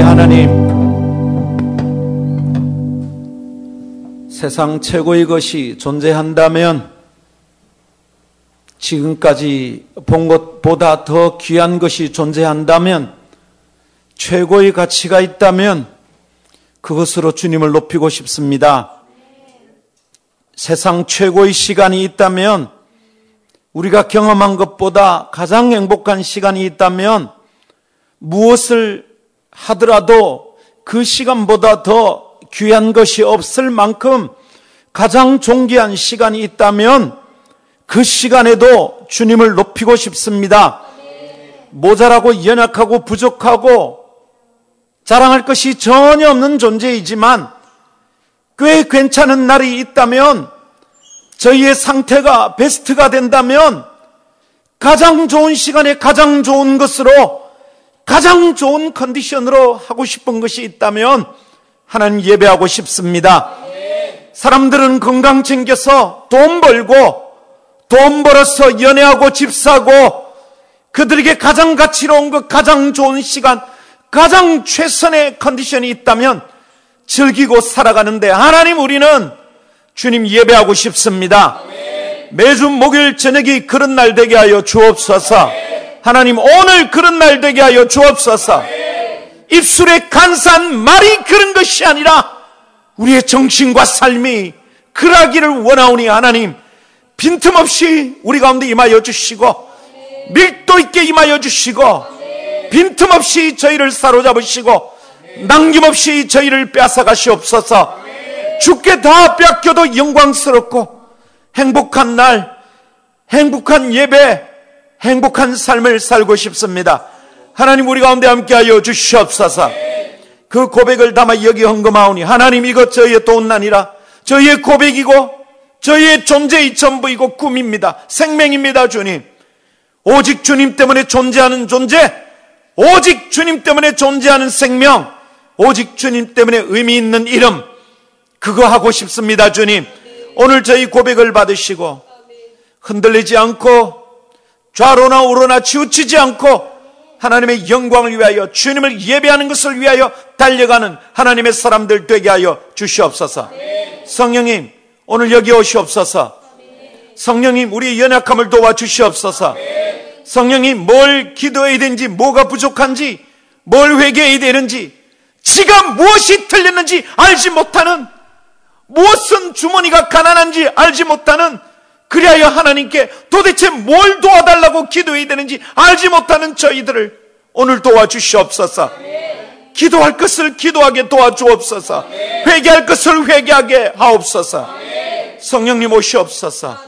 하나님, 세상 최고의 것이 존재한다면 지금까지 본 것보다 더 귀한 것이 존재한다면 최고의 가치가 있다면 그것으로 주님을 높이고 싶습니다. 세상 최고의 시간이 있다면 우리가 경험한 것보다 가장 행복한 시간이 있다면 무엇을 하더라도 그 시간보다 더 귀한 것이 없을 만큼 가장 존귀한 시간이 있다면 그 시간에도 주님을 높이고 싶습니다. 모자라고 연약하고 부족하고 자랑할 것이 전혀 없는 존재이지만 꽤 괜찮은 날이 있다면 저희의 상태가 베스트가 된다면 가장 좋은 시간에 가장 좋은 것으로 가장 좋은 컨디션으로 하고 싶은 것이 있다면 하나님 예배하고 싶습니다. 사람들은 건강 챙겨서 돈 벌고 돈 벌어서 연애하고 집 사고 그들에게 가장 가치로운 것, 가장 좋은 시간, 가장 최선의 컨디션이 있다면 즐기고 살아가는데 하나님 우리는 주님 예배하고 싶습니다. 매주 목요일 저녁이 그런 날 되게 하여 주옵소서. 하나님 오늘 그런 날 되게 하여 주옵소서. 입술에 간사한 말이 그런 것이 아니라 우리의 정신과 삶이 그러기를 원하오니 하나님 빈틈없이 우리 가운데 임하여 주시고 밀도 있게 임하여 주시고 빈틈없이 저희를 사로잡으시고 남김없이 저희를 뺏어가시옵소서 죽게 다 뺏겨도 영광스럽고 행복한 날 행복한 예배 행복한 삶을 살고 싶습니다 하나님 우리 가운데 함께하여 주시옵소서 그 고백을 담아 여기 헌금하오니 하나님 이것 저희의 돈 아니라 저희의 고백이고 저희의 존재의 전부이고 꿈입니다. 생명입니다, 주님. 오직 주님 때문에 존재하는 존재, 오직 주님 때문에 존재하는 생명, 오직 주님 때문에 의미 있는 이름, 그거 하고 싶습니다, 주님. 오늘 저희 고백을 받으시고, 흔들리지 않고, 좌로나 우로나 치우치지 않고, 하나님의 영광을 위하여, 주님을 예배하는 것을 위하여 달려가는 하나님의 사람들 되게 하여 주시옵소서. 성령님, 오늘 여기 오시옵소서. 성령님 우리의 연약함을 도와 주시옵소서. 성령님 뭘 기도해야 되는지 뭐가 부족한지 뭘 회개해야 되는지 지가 무엇이 틀렸는지 알지 못하는 무엇은 주머니가 가난한지 알지 못하는 그리하여 하나님께 도대체 뭘 도와달라고 기도해야 되는지 알지 못하는 저희들을 오늘 도와주시옵소서. 기도할 것을 기도하게 도와주옵소서. 회개할 것을 회개하게 하옵소서. 성령님 오시옵소서.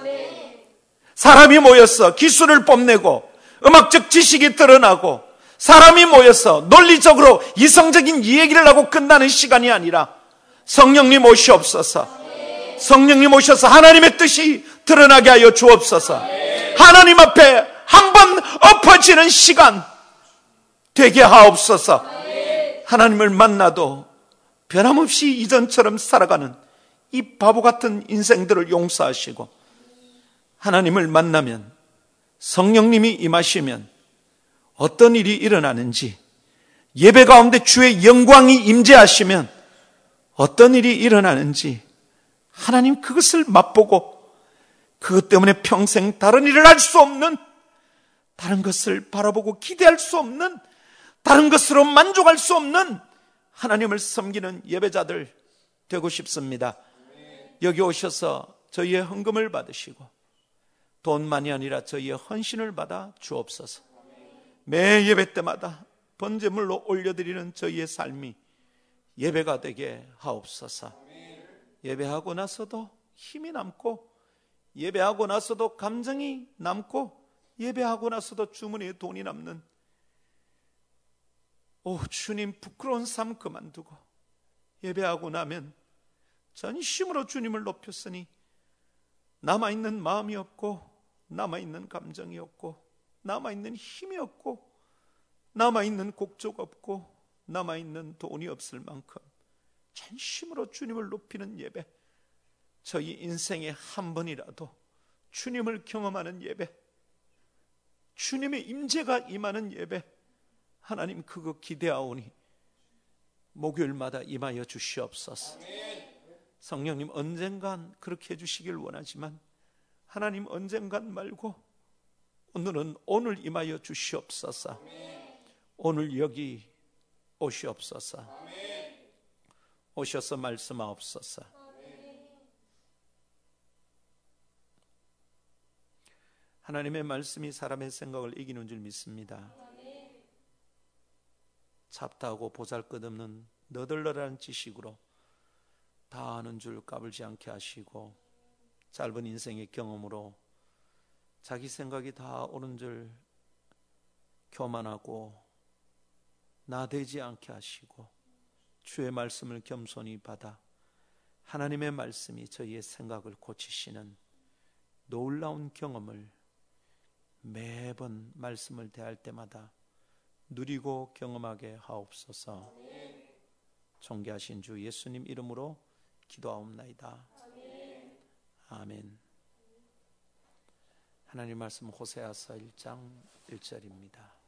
사람이 모여서 기술을 뽐내고 음악적 지식이 드러나고 사람이 모여서 논리적으로 이성적인 이야기를 하고 끝나는 시간이 아니라 성령님 오시옵소서. 성령님 오셔서 하나님의 뜻이 드러나게 하여 주옵소서. 하나님 앞에 한 번 엎어지는 시간 되게 하옵소서. 하나님을 만나도 변함없이 이전처럼 살아가는 이 바보 같은 인생들을 용서하시고 하나님을 만나면 성령님이 임하시면 어떤 일이 일어나는지 예배 가운데 주의 영광이 임재하시면 어떤 일이 일어나는지 하나님 그것을 맛보고 그것 때문에 평생 다른 일을 할 수 없는 다른 것을 바라보고 기대할 수 없는 다른 것으로 만족할 수 없는 하나님을 섬기는 예배자들 되고 싶습니다. 여기 오셔서 저희의 헌금을 받으시고 돈만이 아니라 저희의 헌신을 받아 주옵소서. 매 예배 때마다 번제물로 올려드리는 저희의 삶이 예배가 되게 하옵소서. 예배하고 나서도 힘이 남고 예배하고 나서도 감정이 남고 예배하고 나서도 주머니에 돈이 남는 오 주님 부끄러운 삶 그만두고 예배하고 나면 전심으로 주님을 높였으니 남아 있는 마음이 없고 남아 있는 감정이 없고 남아 있는 힘이 없고 남아 있는 곡조가 없고 남아 있는 돈이 없을 만큼 전심으로 주님을 높이는 예배 저희 인생에 한 번이라도 주님을 경험하는 예배 주님의 임재가 임하는 예배 하나님 그거 기대하오니 목요일마다 임하여 주시옵소서. 성령님 언젠간 그렇게 해주시길 원하지만 하나님 언젠간 말고 오늘은 오늘 임하여 주시옵소서. 오늘 여기 오시옵소서. 오셔서 말씀하옵소서. 하나님의 말씀이 사람의 생각을 이기는 줄 믿습니다. 잡다하고 보잘것없는 너덜너덜한 지식으로 다 아는 줄 까불지 않게 하시고 짧은 인생의 경험으로 자기 생각이 다 옳은 줄 교만하고 나대지 않게 하시고 주의 말씀을 겸손히 받아 하나님의 말씀이 저희의 생각을 고치시는 놀라운 경험을 매번 말씀을 대할 때마다 누리고 경험하게 하옵소서. 존귀하신 주 예수님 이름으로 기도하옵나이다. 아멘. 하나님 말씀 호세아서 1장 1절입니다.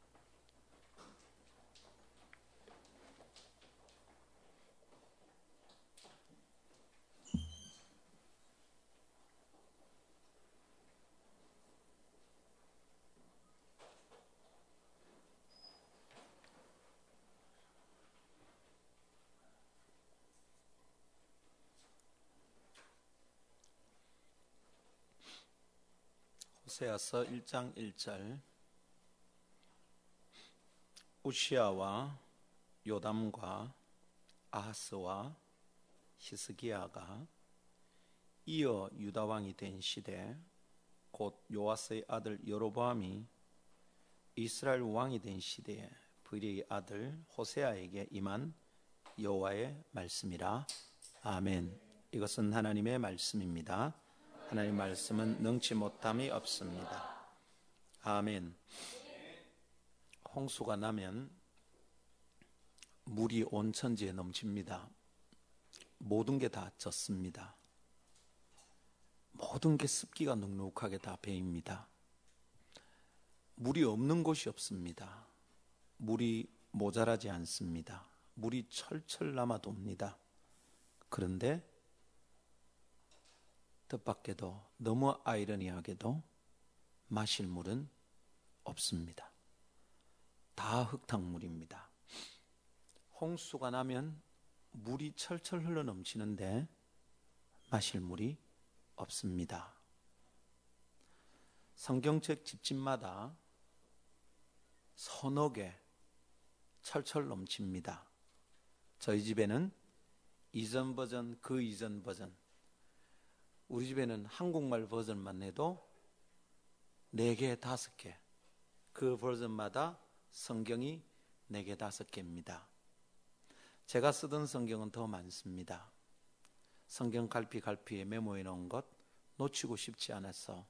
호세아서 1장 1절 우시아와 요담과 아하스와 히스기야가 이어 유다 왕이 된 시대 곧 요아스의 아들 여로보암이 이스라엘 왕이 된 시대에 브리의 아들 호세아에게 임한 여호와의 말씀이라 아멘. 이것은 하나님의 말씀입니다. 하나님 말씀은 능치 못함이 없습니다. 아멘. 홍수가 나면 물이 온 천지에 넘칩니다. 모든 게 다 젖습니다. 모든 게 습기가 눅눅하게 다 배입니다. 물이 없는 곳이 없습니다. 물이 모자라지 않습니다. 물이 철철 남아 돕니다. 그런데 뜻밖에도 너무 아이러니하게도 마실 물은 없습니다. 다 흙탕물입니다. 홍수가 나면 물이 철철 흘러 넘치는데 마실 물이 없습니다. 성경책 집집마다 서너 개 철철 넘칩니다. 저희 집에는 이전 버전, 그 이전 버전, 우리 집에는 한국말 버전만 내도 4개, 5개. 그 버전마다 성경이 4개, 5개입니다. 제가 쓰던 성경은 더 많습니다. 성경 갈피 갈피에 메모해 놓은 것 놓치고 싶지 않아서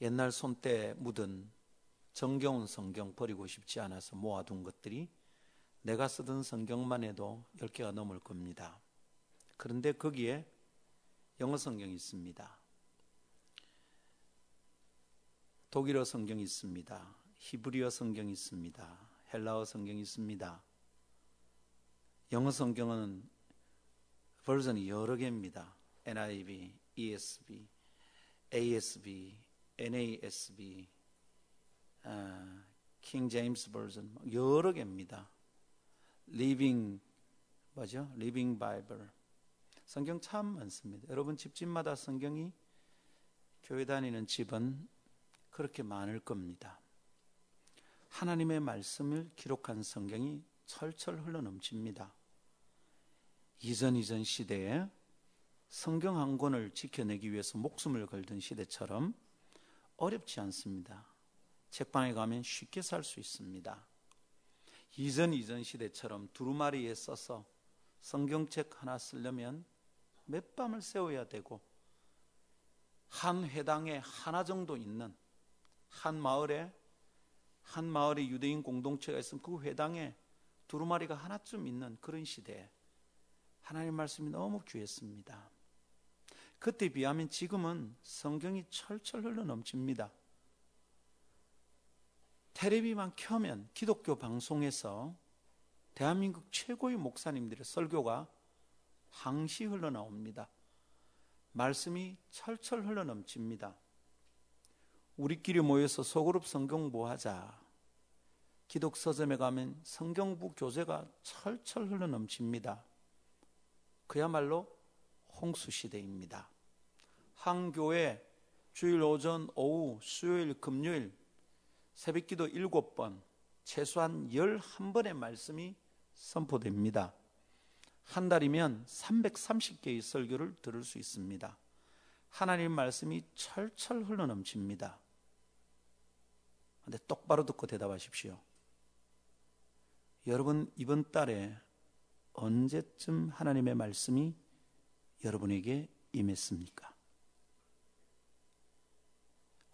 옛날 손때 묻은 정겨운 성경 버리고 싶지 않아서 모아둔 것들이 내가 쓰던 성경만 해도 10개가 넘을 겁니다. 그런데 거기에 영어 성경이 있습니다. 독일어 성경이 있습니다. 히브리어 성경이 있습니다. 헬라어 성경이 있습니다. 영어 성경은 버전이 여러 개입니다. NIV, ESV, ASV, NASB, 어, King James 버전 여러 개입니다. Living 뭐죠? Living Bible. 성경 참 많습니다. 여러분 집집마다 성경이 교회 다니는 집은 그렇게 많을 겁니다. 하나님의 말씀을 기록한 성경이 철철 흘러 넘칩니다. 이전 이전 시대에 성경 한 권을 지켜내기 위해서 목숨을 걸던 시대처럼 어렵지 않습니다. 책방에 가면 쉽게 살 수 있습니다. 이전 이전 시대처럼 두루마리에 써서 성경책 하나 쓰려면 몇 밤을 세워야 되고 한 회당에 하나 정도 있는 한 마을에 한 마을에 유대인 공동체가 있으면 그 회당에 두루마리가 하나쯤 있는 그런 시대에 하나님 말씀이 너무 귀했습니다. 그때 비하면 지금은 성경이 철철 흘러 넘칩니다. 텔레비만 켜면 기독교 방송에서 대한민국 최고의 목사님들의 설교가 항시 흘러나옵니다. 말씀이 철철 흘러넘칩니다. 우리끼리 모여서 소그룹 성경 보하자. 기독 서점에 가면 성경부 교재가 철철 흘러넘칩니다. 그야말로 홍수 시대입니다. 한 교회 주일 오전, 오후, 수요일, 금요일 새벽기도 7번, 최소한 11번의 말씀이 선포됩니다. 한 달이면 330개의 설교를 들을 수 있습니다. 하나님 말씀이 철철 흘러넘칩니다. 근데 똑바로 듣고 대답하십시오. 여러분, 이번 달에 언제쯤 하나님의 말씀이 여러분에게 임했습니까?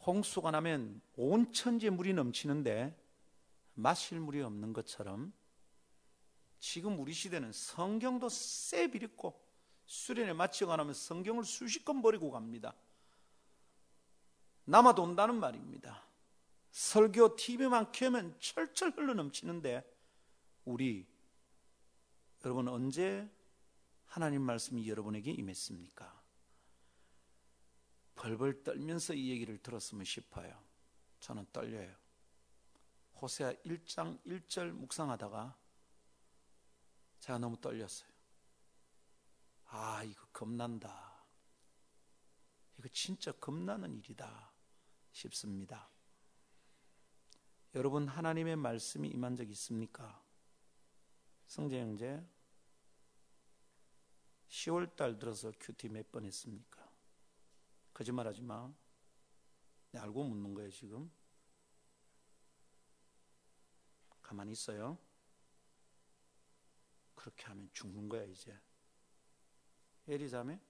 홍수가 나면 온 천지에 물이 넘치는데 마실 물이 없는 것처럼 지금 우리 시대는 성경도 쎄 비렸고 수련회 마치고 나면 성경을 수십 권 버리고 갑니다. 남아도 온다는 말입니다. 설교 TV만 켜면 철철 흘러 넘치는데 우리 여러분 언제 하나님 말씀이 여러분에게 임했습니까? 벌벌 떨면서 이 얘기를 들었으면 싶어요. 저는 떨려요. 호세아 1장 1절 묵상하다가 제가 너무 떨렸어요. 아, 이거 겁난다. 이거 진짜 겁나는 일이다 싶습니다. 여러분, 하나님의 말씀이 임한 적 있습니까? 성재 형제, 10월 달 들어서 큐티 몇 번 했습니까? 거짓말 하지 마. 내 알고 묻는 거예요, 지금. 가만히 있어요. 그렇게 하면 죽는 거야, 이제. 에리자매?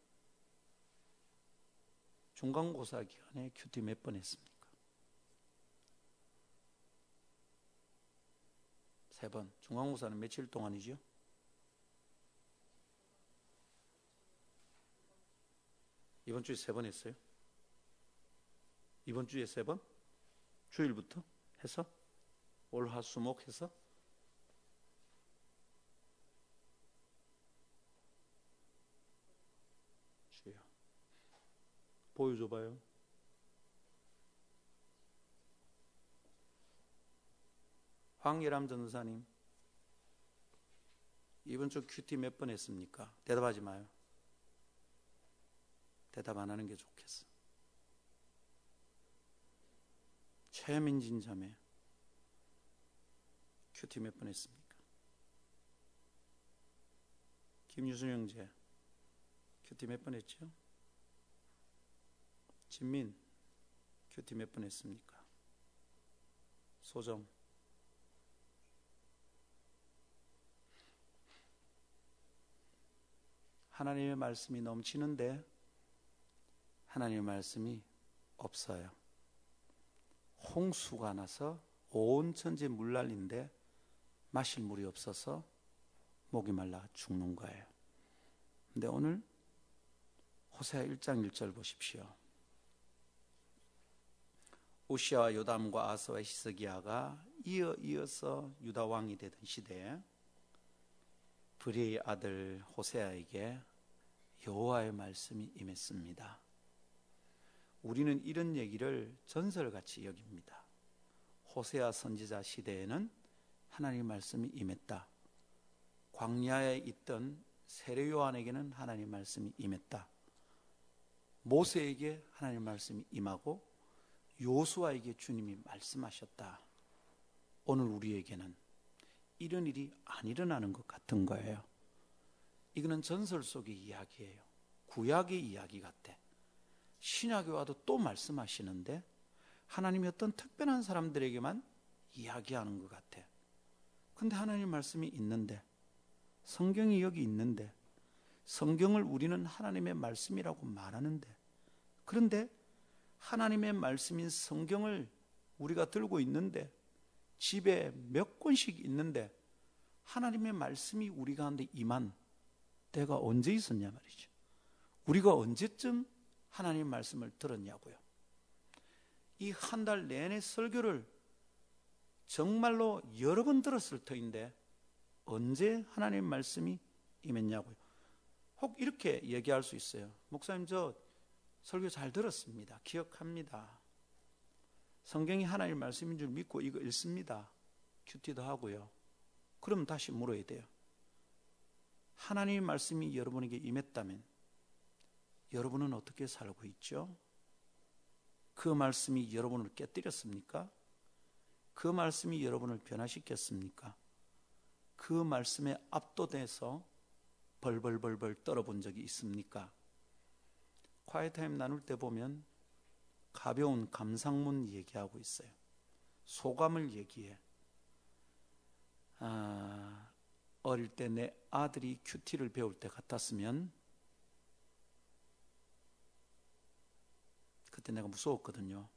중간고사 기간에 큐티 몇 번 했습니까? 세 번. 중간고사는 며칠 동안이죠? 이번 주에 세 번 했어요? 이번 주에 세 번? 주일부터 해서? 월화수목 해서? 주여. 보여줘봐요. 황예람 전사님, 이번 주 큐티 몇 번 했습니까? 대답하지 마요. 대답 안 하는 게 좋겠어. 최민진 자매, QT 몇 번 했습니까? 김유순 형제, QT 몇 번 했죠? 진민, QT 몇번 했습니까? 소정, 하나님의 말씀이 넘치는데 하나님의 말씀이 없어요. 홍수가 나서 온 천지 물난리인데 마실 물이 없어서 목이 말라 죽는 거예요. 근데 오늘 호세아 1장 1절 보십시오. 우시아와 요담과 아서와 히스기야가 이어 이어서 유다 왕이 되던 시대에 브리의 아들 호세아에게 여호와의 말씀이 임했습니다. 우리는 이런 얘기를 전설같이 여깁니다. 호세아 선지자 시대에는 하나님 말씀이 임했다. 광야에 있던 세례 요한에게는 하나님 말씀이 임했다. 모세에게 하나님 말씀이 임하고 요수아에게 주님이 말씀하셨다. 오늘 우리에게는 이런 일이 안 일어나는 것 같은 거예요. 이거는 전설 속의 이야기예요. 구약의 이야기 같아. 신약에 와도 또 말씀하시는데 하나님이 어떤 특별한 사람들에게만 이야기하는 것 같아. 근데 하나님 말씀이 있는데 성경이 여기 있는데 성경을 우리는 하나님의 말씀이라고 말하는데 그런데 하나님의 말씀인 성경을 우리가 들고 있는데 집에 몇 권씩 있는데 하나님의 말씀이 우리 가운데 임한 때가 언제 있었냐 말이죠. 우리가 언제쯤 하나님 말씀을 들었냐고요. 이 한 달 내내 설교를 정말로 여러 번 들었을 터인데 언제 하나님 말씀이 임했냐고요. 혹 이렇게 얘기할 수 있어요. 목사님 저 설교 잘 들었습니다. 기억합니다. 성경이 하나님 말씀인 줄 믿고 이거 읽습니다. 큐티도 하고요. 그럼 다시 물어야 돼요. 하나님의 말씀이 여러분에게 임했다면 여러분은 어떻게 살고 있죠? 그 말씀이 여러분을 깨뜨렸습니까? 그 말씀이 여러분을 변화시켰습니까? 그 말씀에 압도돼서 벌벌벌벌 떨어본 적이 있습니까? 콰이타임 나눌 때 보면 가벼운 감상문 얘기하고 있어요. 소감을 얘기해. 아, 어릴 때 내 아들이 큐티를 배울 때 같았으면 그때 내가 무서웠거든요.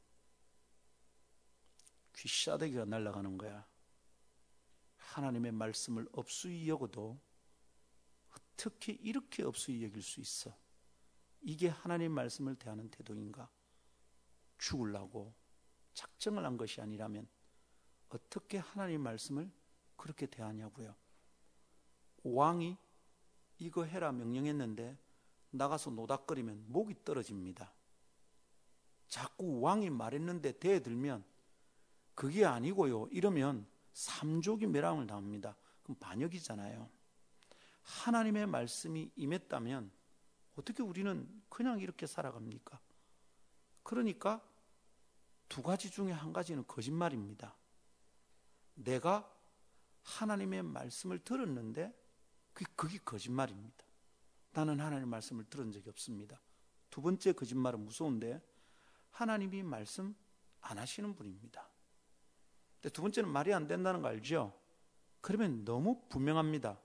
귀싸대기가 날아가는 거야. 하나님의 말씀을 없수이 여고도 어떻게 이렇게 없수이 여길 수 있어? 이게 하나님 말씀을 대하는 태도인가? 죽을라고 작정을 한 것이 아니라면 어떻게 하나님 말씀을 그렇게 대하냐고요. 왕이 이거 해라 명령했는데 나가서 노닥거리면 목이 떨어집니다. 자꾸 왕이 말했는데 대들면 그게 아니고요. 이러면 삼족이 멸망을 당합니다. 그럼 반역이잖아요. 하나님의 말씀이 임했다면 어떻게 우리는 그냥 이렇게 살아갑니까? 그러니까 두 가지 중에 한 가지는 거짓말입니다. 내가 하나님의 말씀을 들었는데 그게 거짓말입니다. 나는 하나님의 말씀을 들은 적이 없습니다. 두 번째 거짓말은 무서운데 하나님이 말씀 안 하시는 분입니다. 근데 두 번째는 말이 안 된다는 거 알죠? 그러면 너무 분명합니다.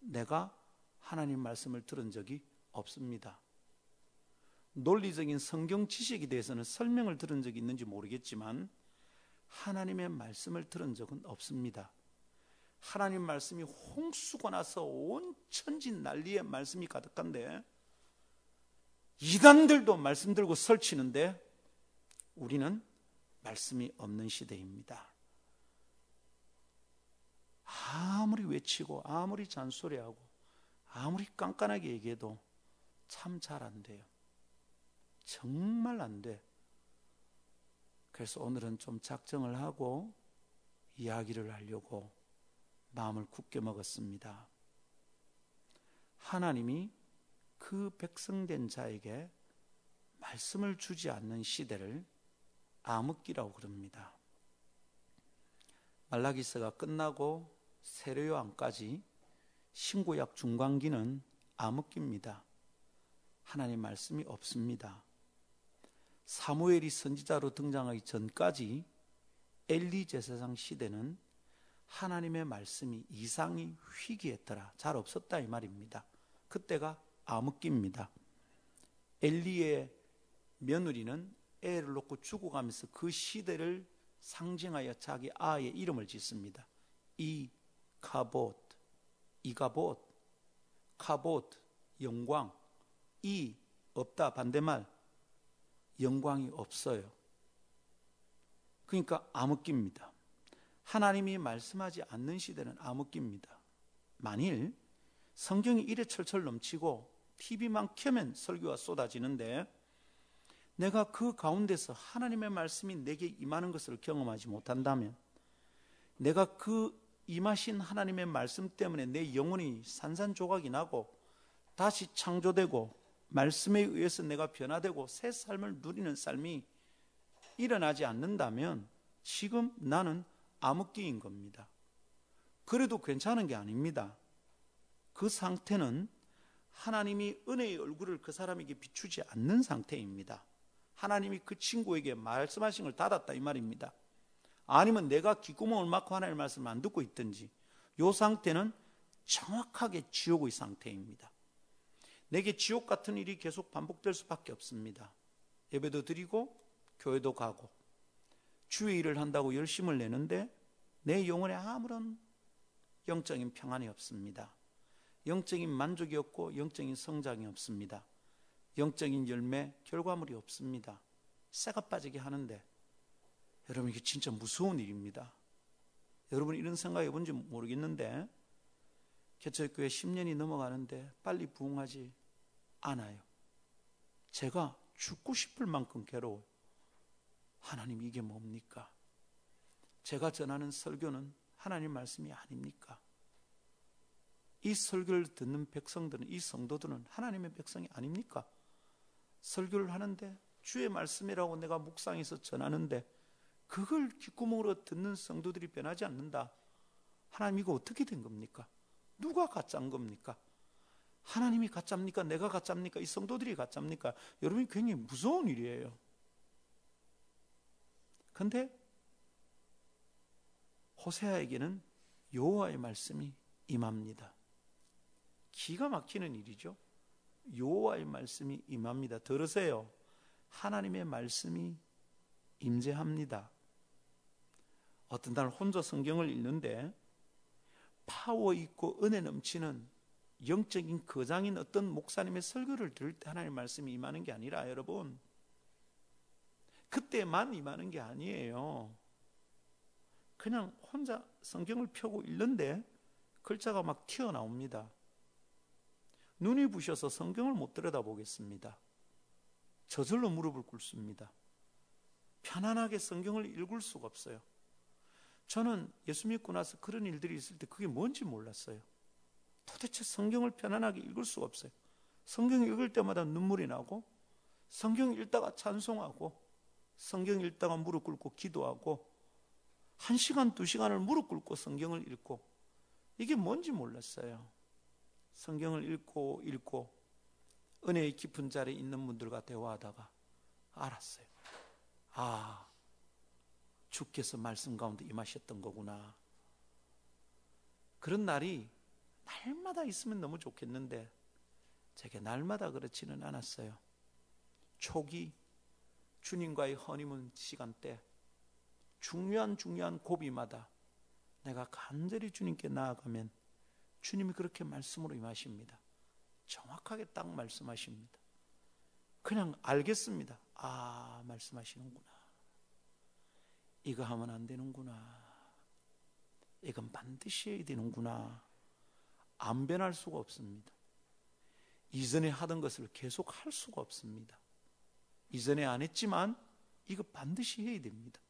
내가 하나님 말씀을 들은 적이 없습니다. 논리적인 성경 지식에 대해서는 설명을 들은 적이 있는지 모르겠지만 하나님의 말씀을 들은 적은 없습니다. 하나님 말씀이 홍수가 나서 온 천지 난리의 말씀이 가득한데 이단들도 말씀 들고 설치는데 우리는 말씀이 없는 시대입니다. 아무리 외치고 아무리 잔소리하고 아무리 깐깐하게 얘기해도 참 잘 안 돼요. 정말 안 돼. 그래서 오늘은 좀 작정을 하고 이야기를 하려고 마음을 굳게 먹었습니다. 하나님이 그 백성된 자에게 말씀을 주지 않는 시대를 암흑기라고 그럽니다. 말라기스가 끝나고 세례요한까지 신구약 중간기는 암흑기입니다. 하나님 말씀이 없습니다. 사무엘이 선지자로 등장하기 전까지 엘리 제사장 시대는 하나님의 말씀이 이상이 희귀했더라. 잘 없었다 이 말입니다. 그때가 암흑기입니다. 엘리의 며느리는 애를 놓고 죽어가면서 그 시대를 상징하여 자기 아의 이름을 짓습니다. 이 카봇, 이가봇, 카봇, 영광, 이 없다 반대말 영광이 없어요. 그러니까 암흑기입니다. 하나님이 말씀하지 않는 시대는 암흑기입니다. 만일 성경이 이래 철철 넘치고 TV만 켜면 설교가 쏟아지는데 내가 그 가운데서 하나님의 말씀이 내게 임하는 것을 경험하지 못한다면 내가 그 임하신 하나님의 말씀 때문에 내 영혼이 산산조각이 나고 다시 창조되고 말씀에 의해서 내가 변화되고 새 삶을 누리는 삶이 일어나지 않는다면 지금 나는 암흑기인 겁니다. 그래도 괜찮은 게 아닙니다. 그 상태는 하나님이 은혜의 얼굴을 그 사람에게 비추지 않는 상태입니다. 하나님이 그 친구에게 말씀하신 걸 닫았다 이 말입니다. 아니면 내가 귓구멍을 막고 하나님의 말씀을 안 듣고 있든지 이 상태는 정확하게 지옥의 상태입니다. 내게 지옥 같은 일이 계속 반복될 수밖에 없습니다. 예배도 드리고 교회도 가고 주의 일을 한다고 열심을 내는데 내 영혼에 아무런 영적인 평안이 없습니다. 영적인 만족이 없고 영적인 성장이 없습니다. 영적인 열매, 결과물이 없습니다. 쇠가 빠지게 하는데 여러분 이게 진짜 무서운 일입니다. 여러분 이런 생각 해 본지 모르겠는데 개척교회 10년이 넘어가는데 빨리 부흥하지 않아요. 제가 죽고 싶을 만큼 괴로워요. 하나님 이게 뭡니까? 제가 전하는 설교는 하나님 말씀이 아닙니까? 이 설교를 듣는 백성들은, 이 성도들은 하나님의 백성이 아닙니까? 설교를 하는데 주의 말씀이라고 내가 묵상해서 전하는데 그걸 귓구멍으로 듣는 성도들이 변하지 않는다. 하나님 이거 어떻게 된 겁니까? 누가 가짜인 겁니까? 하나님이 가짜입니까? 내가 가짜입니까? 이 성도들이 가짜입니까? 여러분이 굉장히 무서운 일이에요. 근데 호세아에게는 여호와의 말씀이 임합니다. 기가 막히는 일이죠. 여호와의 말씀이 임합니다. 들으세요. 하나님의 말씀이 임재합니다. 어떤 날 혼자 성경을 읽는데 파워 있고 은혜 넘치는 영적인 거장인 어떤 목사님의 설교를 들을 때 하나님의 말씀이 임하는 게 아니라 여러분 그때만 임하는 게 아니에요. 그냥 혼자 성경을 펴고 읽는데 글자가 막 튀어나옵니다. 눈이 부셔서 성경을 못 들여다보겠습니다. 저절로 무릎을 꿇습니다. 편안하게 성경을 읽을 수가 없어요. 저는 예수 믿고 나서 그런 일들이 있을 때 그게 뭔지 몰랐어요. 도대체 성경을 편안하게 읽을 수가 없어요. 성경 읽을 때마다 눈물이 나고, 성경 읽다가 찬송하고, 성경 읽다가 무릎 꿇고 기도하고, 한 시간, 두 시간을 무릎 꿇고 성경을 읽고, 이게 뭔지 몰랐어요. 성경을 읽고 읽고, 은혜의 깊은 자리에 있는 분들과 대화하다가 알았어요. 아, 주께서 말씀 가운데 임하셨던 거구나. 그런 날이 날마다 있으면 너무 좋겠는데 제게 날마다 그렇지는 않았어요. 초기 주님과의 허니문 시간 때 중요한 중요한 고비마다 내가 간절히 주님께 나아가면 주님이 그렇게 말씀으로 임하십니다. 정확하게 딱 말씀하십니다. 그냥 알겠습니다. 아, 말씀하시는구나. 이거 하면 안 되는구나. 이건 반드시 해야 되는구나. 안 변할 수가 없습니다. 이전에 하던 것을 계속 할 수가 없습니다. 이전에 안 했지만 이거 반드시 해야 됩니다.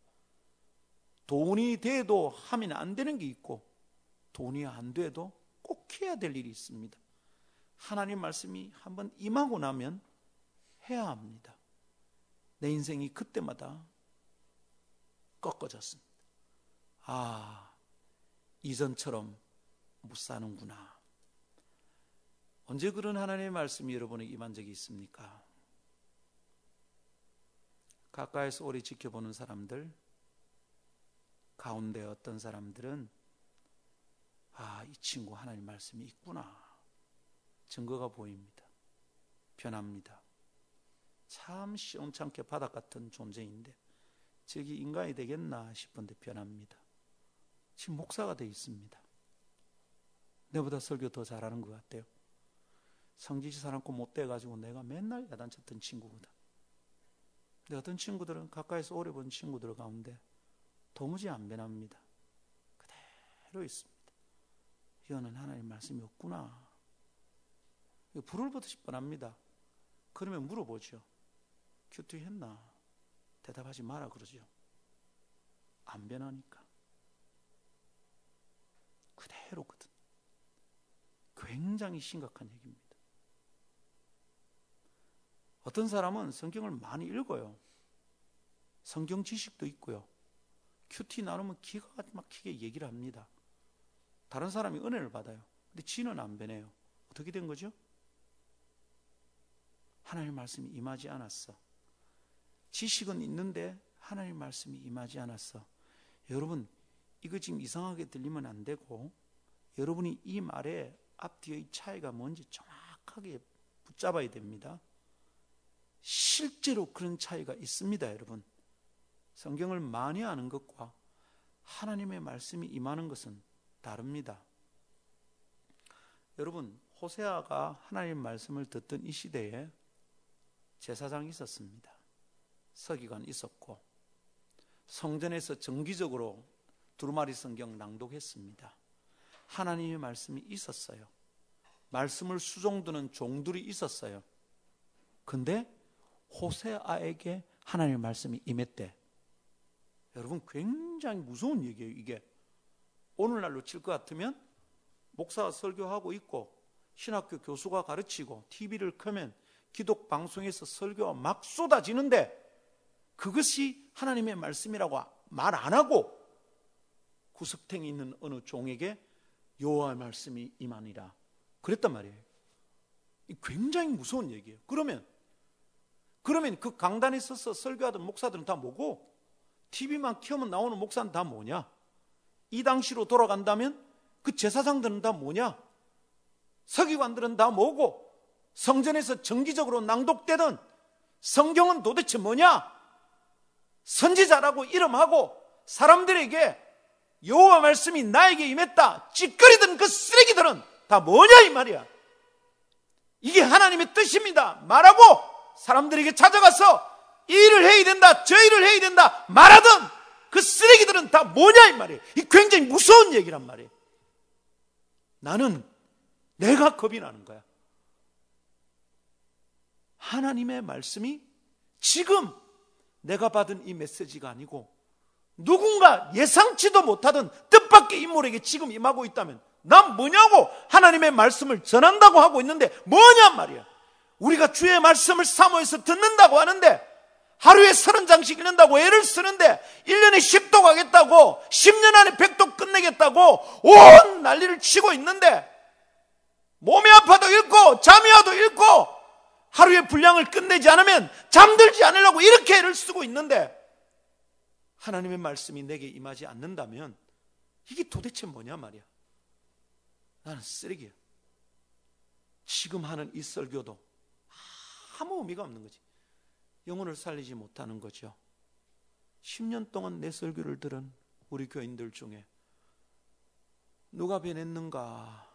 돈이 돼도 하면 안 되는 게 있고 돈이 안 돼도 꼭 해야 될 일이 있습니다. 하나님 말씀이 한번 임하고 나면 해야 합니다. 내 인생이 그때마다 꺾어졌습니다. 아, 이전처럼 못 사는구나. 언제 그런 하나님의 말씀이 여러분에게 임한 적이 있습니까? 가까이서 오래 지켜보는 사람들, 가운데 어떤 사람들은, 아, 이 친구 하나님 말씀이 있구나. 증거가 보입니다. 변합니다. 참 시원찮게 바닥 같은 존재인데, 저기 인간이 되겠나 싶은데 변합니다. 지금 목사가 되어 있습니다. 내보다 설교 더 잘하는 것 같아요. 성지시 않고 못 돼가지고 내가 맨날 야단쳤던 친구거든. 근데 어떤 친구들은 가까이서 오래 본 친구들 가운데 도무지 안 변합니다. 그대로 있습니다. 이거는 하나님 말씀이 없구나. 불을 보듯이 뻔합니다. 그러면 물어보죠. 큐티 했나? 대답하지 마라 그러죠. 안 변하니까. 그대로거든. 굉장히 심각한 얘기입니다. 어떤 사람은 성경을 많이 읽어요. 성경 지식도 있고요. 큐티 나누면 기가 막히게 얘기를 합니다. 다른 사람이 은혜를 받아요. 근데 지는 안 변해요. 어떻게 된 거죠? 하나님의 말씀이 임하지 않았어. 지식은 있는데 하나님 말씀이 임하지 않았어. 여러분, 이거 지금 이상하게 들리면 안 되고, 여러분이 이 말의 앞뒤의 차이가 뭔지 정확하게 붙잡아야 됩니다. 실제로 그런 차이가 있습니다, 여러분. 성경을 많이 아는 것과 하나님의 말씀이 임하는 것은 다릅니다. 여러분, 호세아가 하나님 말씀을 듣던 이 시대에 제사장이 있었습니다. 서기관 있었고 성전에서 정기적으로 두루마리 성경 낭독했습니다. 하나님의 말씀이 있었어요. 말씀을 수종드는 종들이 있었어요. 근데 호세아에게 하나님의 말씀이 임했대. 여러분 굉장히 무서운 얘기예요, 이게. 오늘날로 칠 것 같으면 목사가 설교하고 있고 신학교 교수가 가르치고 TV를 켜면 기독 방송에서 설교가 막 쏟아지는데 그것이 하나님의 말씀이라고 말 안 하고 구석탱이 있는 어느 종에게 여호와의 말씀이 임하니라. 그랬단 말이에요. 굉장히 무서운 얘기예요. 그러면 그러면 그 강단에 서서 설교하던 목사들은 다 뭐고 TV만 켜면 나오는 목사는 다 뭐냐? 이 당시로 돌아간다면 그 제사장들은 다 뭐냐? 서기관들은 다 뭐고 성전에서 정기적으로 낭독되던 성경은 도대체 뭐냐? 선지자라고 이름하고 사람들에게 여호와 말씀이 나에게 임했다. 찌꺼리던 그 쓰레기들은 다 뭐냐 이 말이야. 이게 하나님의 뜻입니다. 말하고 사람들에게 찾아가서 이 일을 해야 된다, 저 일을 해야 된다 말하던 그 쓰레기들은 다 뭐냐 이 말이에요. 이 굉장히 무서운 얘기란 말이에요. 나는 내가 겁이 나는 거야. 하나님의 말씀이 지금 내가 받은 이 메시지가 아니고 누군가 예상치도 못하던 뜻밖의 인물에게 지금 임하고 있다면 난 뭐냐고 하나님의 말씀을 전한다고 하고 있는데 뭐냐 말이야. 우리가 주의 말씀을 사모해서 듣는다고 하는데 하루에 서른 장씩 읽는다고 애를 쓰는데 1년에 10도 가겠다고 10년 안에 100도 끝내겠다고 온 난리를 치고 있는데 몸이 아파도 읽고 잠이 와도 읽고 하루의 분량을 끝내지 않으면 잠들지 않으려고 이렇게 애를 쓰고 있는데 하나님의 말씀이 내게 임하지 않는다면 이게 도대체 뭐냐 말이야. 나는 쓰레기야. 지금 하는 이 설교도 아무 의미가 없는 거지. 영혼을 살리지 못하는 거죠. 10년 동안 내 설교를 들은 우리 교인들 중에 누가 변했는가?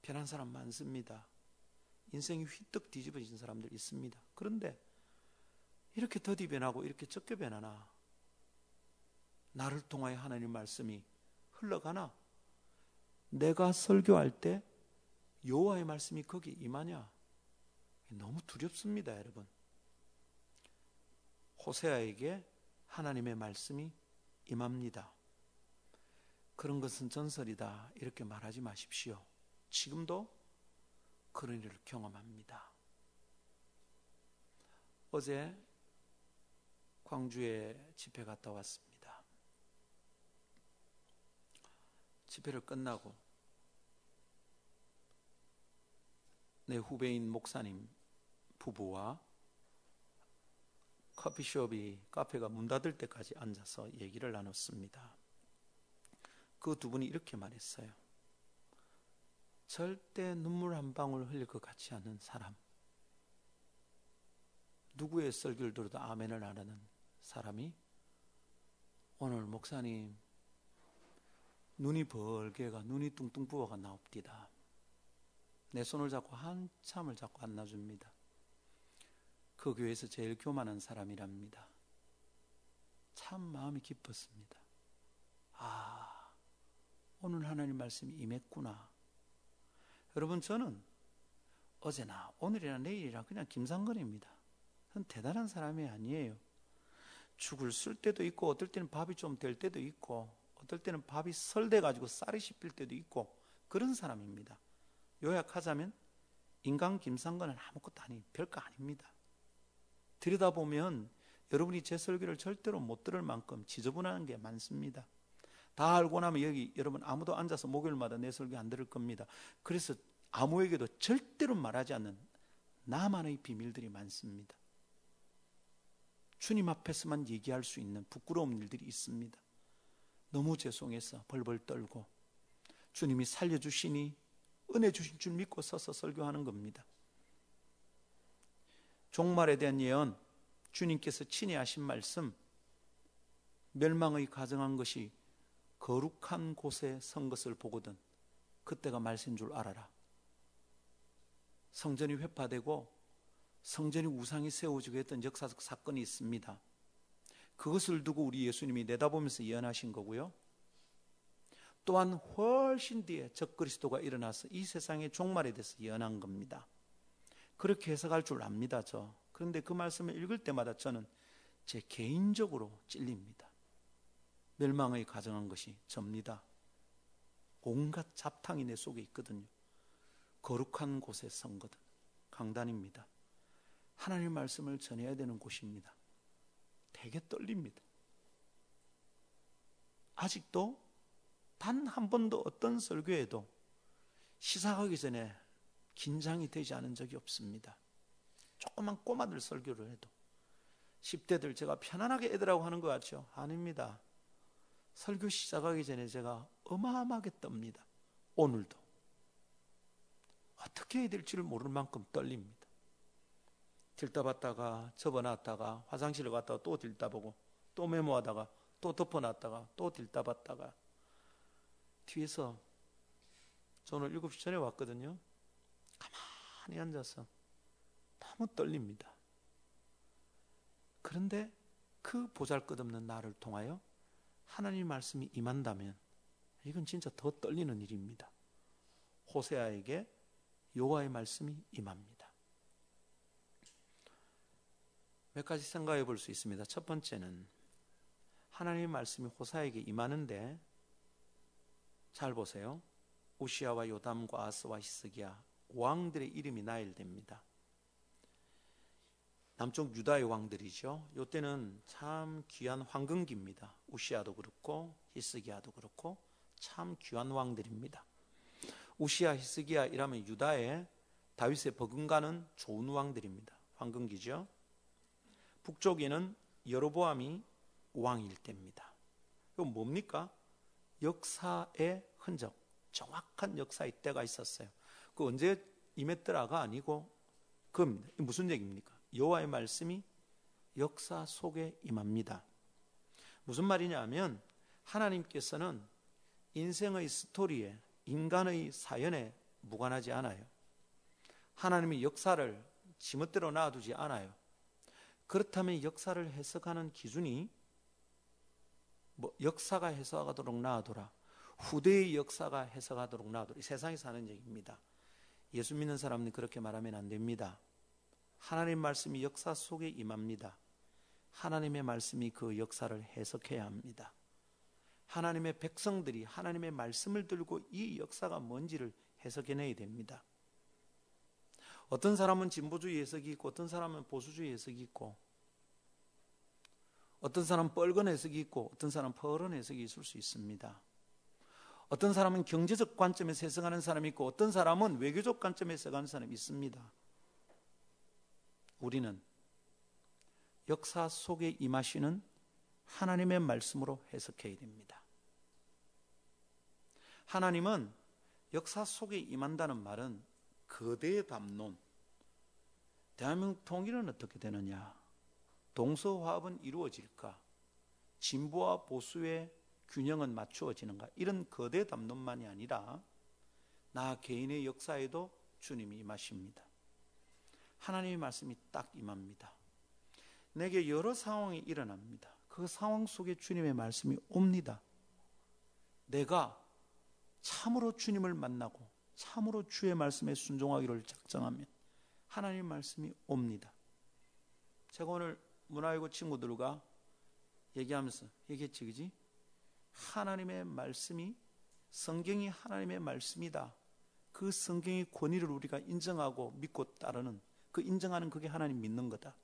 변한 사람 많습니다. 인생이 휘떡 뒤집어진 사람들 있습니다. 그런데 이렇게 더디 변하고 이렇게 적게 변하나? 나를 통하여 하나님 말씀이 흘러가나? 내가 설교할 때 여호와의 말씀이 거기 임하냐? 너무 두렵습니다, 여러분. 호세아에게 하나님의 말씀이 임합니다. 그런 것은 전설이다. 이렇게 말하지 마십시오. 지금도 그런 일을 경험합니다. 어제 광주에 집회 갔다 왔습니다. 집회를 끝나고 내 후배인 목사님 부부와 커피숍이 카페가 문 닫을 때까지 앉아서 얘기를 나눴습니다. 그 두 분이 이렇게 말했어요. 절대 눈물 한 방울 흘릴 것 같지 않은 사람. 누구의 설교를 들어도 아멘을 안 하는 사람이 오늘 목사님 눈이 벌게가 눈이 뚱뚱 부어가 나옵디다. 내 손을 잡고 한참을 잡고 안놔줍니다. 그 교회에서 제일 교만한 사람이랍니다. 참 마음이 기뻤습니다. 아, 오늘 하나님 말씀이 임했구나. 여러분, 저는 어제나 오늘이나 내일이나 그냥 김상건입니다. 전 대단한 사람이 아니에요. 죽을 쓸 때도 있고, 어떨 때는 밥이 좀 될 때도 있고, 어떨 때는 밥이 설돼 가지고 쌀이 씹힐 때도 있고, 그런 사람입니다. 요약하자면, 인간 김상건은 아무것도 아니, 별거 아닙니다. 들여다보면 여러분이 제 설교를 절대로 못 들을 만큼 지저분한 게 많습니다. 다 알고 나면 여기 여러분 아무도 앉아서 목요일마다 내 설교 안 들을 겁니다. 그래서 아무에게도 절대로 말하지 않는 나만의 비밀들이 많습니다. 주님 앞에서만 얘기할 수 있는 부끄러운 일들이 있습니다. 너무 죄송해서 벌벌 떨고 주님이 살려주시니 은혜 주신 줄 믿고 서서 설교하는 겁니다. 종말에 대한 예언, 주님께서 친히 하신 말씀, 멸망의 가정한 것이 거룩한 곳에 선 것을 보거든 그때가 말세인 줄 알아라. 성전이 회파되고 성전이 우상이 세워지고 했던 역사적 사건이 있습니다. 그것을 두고 우리 예수님이 내다보면서 예언하신 거고요. 또한 훨씬 뒤에 적그리스도가 일어나서 이 세상의 종말에 대해서 예언한 겁니다. 그렇게 해석할 줄 압니다, 저. 그런데 그 말씀을 읽을 때마다 저는 제 개인적으로 찔립니다. 멸망의 가정한 것이 접니다. 온갖 잡탕이 내 속에 있거든요. 거룩한 곳에 선 거든. 강단입니다. 하나님 말씀을 전해야 되는 곳입니다. 되게 떨립니다. 아직도 단 한 번도 어떤 설교에도 시작하기 전에 긴장이 되지 않은 적이 없습니다. 조그만 꼬마들 설교를 해도 10대들 제가 편안하게 애들하고 하는 것 같죠? 아닙니다. 설교 시작하기 전에 제가 어마어마하게 떱니다. 오늘도. 어떻게 해야 될지를 모를 만큼 떨립니다. 들다 봤다가 접어놨다가 화장실을 갔다가 또 들다 보고 또 메모하다가 또 덮어놨다가 또 들다 봤다가 뒤에서 저는 7시 전에 왔거든요. 가만히 앉아서 너무 떨립니다. 그런데 그 보잘 것 없는 나를 통하여 하나님 말씀이 임한다면 이건 진짜 더 떨리는 일입니다. 호세아에게 여호와의 말씀이 임합니다. 몇 가지 생각해 볼 수 있습니다. 첫 번째는 하나님의 말씀이 호사에게 임하는데 잘 보세요. 우시아와 요담과 아스와 히스기야 왕들의 이름이 나열됩니다. 남쪽 유다의 왕들이죠. 요때는 참 귀한 황금기입니다. 우시아도 그렇고 히스기야도 그렇고 참 귀한 왕들입니다. 우시아, 히스기야 이라면 유다의 다윗의 버금가는 좋은 왕들입니다. 황금기죠. 북쪽에는 여로보암이 왕일 때입니다. 이건 뭡니까? 역사의 흔적, 정확한 역사의 때가 있었어요. 그 언제 임했더라가 아니고 그겁니다. 무슨 얘기입니까? 여호와의 말씀이 역사 속에 임합니다. 무슨 말이냐면 하나님께서는 인생의 스토리에 인간의 사연에 무관하지 않아요. 하나님이 역사를 지멋대로 놔두지 않아요. 그렇다면 역사를 해석하는 기준이 뭐 역사가 해석하도록 놔두라. 후대의 역사가 해석하도록 놔두라. 세상에서 하는 얘기입니다. 예수 믿는 사람은 그렇게 말하면 안 됩니다. 하나님 말씀이 역사 속에 임합니다. 하나님의 말씀이 그 역사를 해석해야 합니다. 하나님의 백성들이 하나님의 말씀을 들고 이 역사가 뭔지를 해석해내야 됩니다. 어떤 사람은 진보주의 해석이 있고 어떤 사람은 보수주의 해석이 있고 어떤 사람은 뻘건 해석이 있고 어떤 사람은 퍼런 해석이 있을 수 있습니다. 어떤 사람은 경제적 관점에서 해석하는 사람이 있고 어떤 사람은 외교적 관점에서 해석하는 사람이 있습니다. 우리는 역사 속에 임하시는 하나님의 말씀으로 해석해야 됩니다. 하나님은 역사 속에 임한다는 말은 거대의 담론. 대한민국 통일은 어떻게 되느냐? 동서화합은 이루어질까? 진보와 보수의 균형은 맞추어지는가? 이런 거대 담론만이 아니라 나 개인의 역사에도 주님이 임하십니다. 하나님의 말씀이 딱 임합니다. 내게 여러 상황이 일어납니다. 그 상황 속에 주님의 말씀이 옵니다. 내가 참으로 주님을 만나고 참으로 주의 말씀에 순종하기를 작정하면 하나님 말씀이 옵니다. 제가 오늘 문화외고 친구들과 얘기하면서 얘기했지, 그지? 하나님의 말씀이 성경이 하나님의 말씀이다. 그 성경의 권위를 우리가 인정하고 믿고 따르는 그 인정하는 그게 하나님 믿는 거다.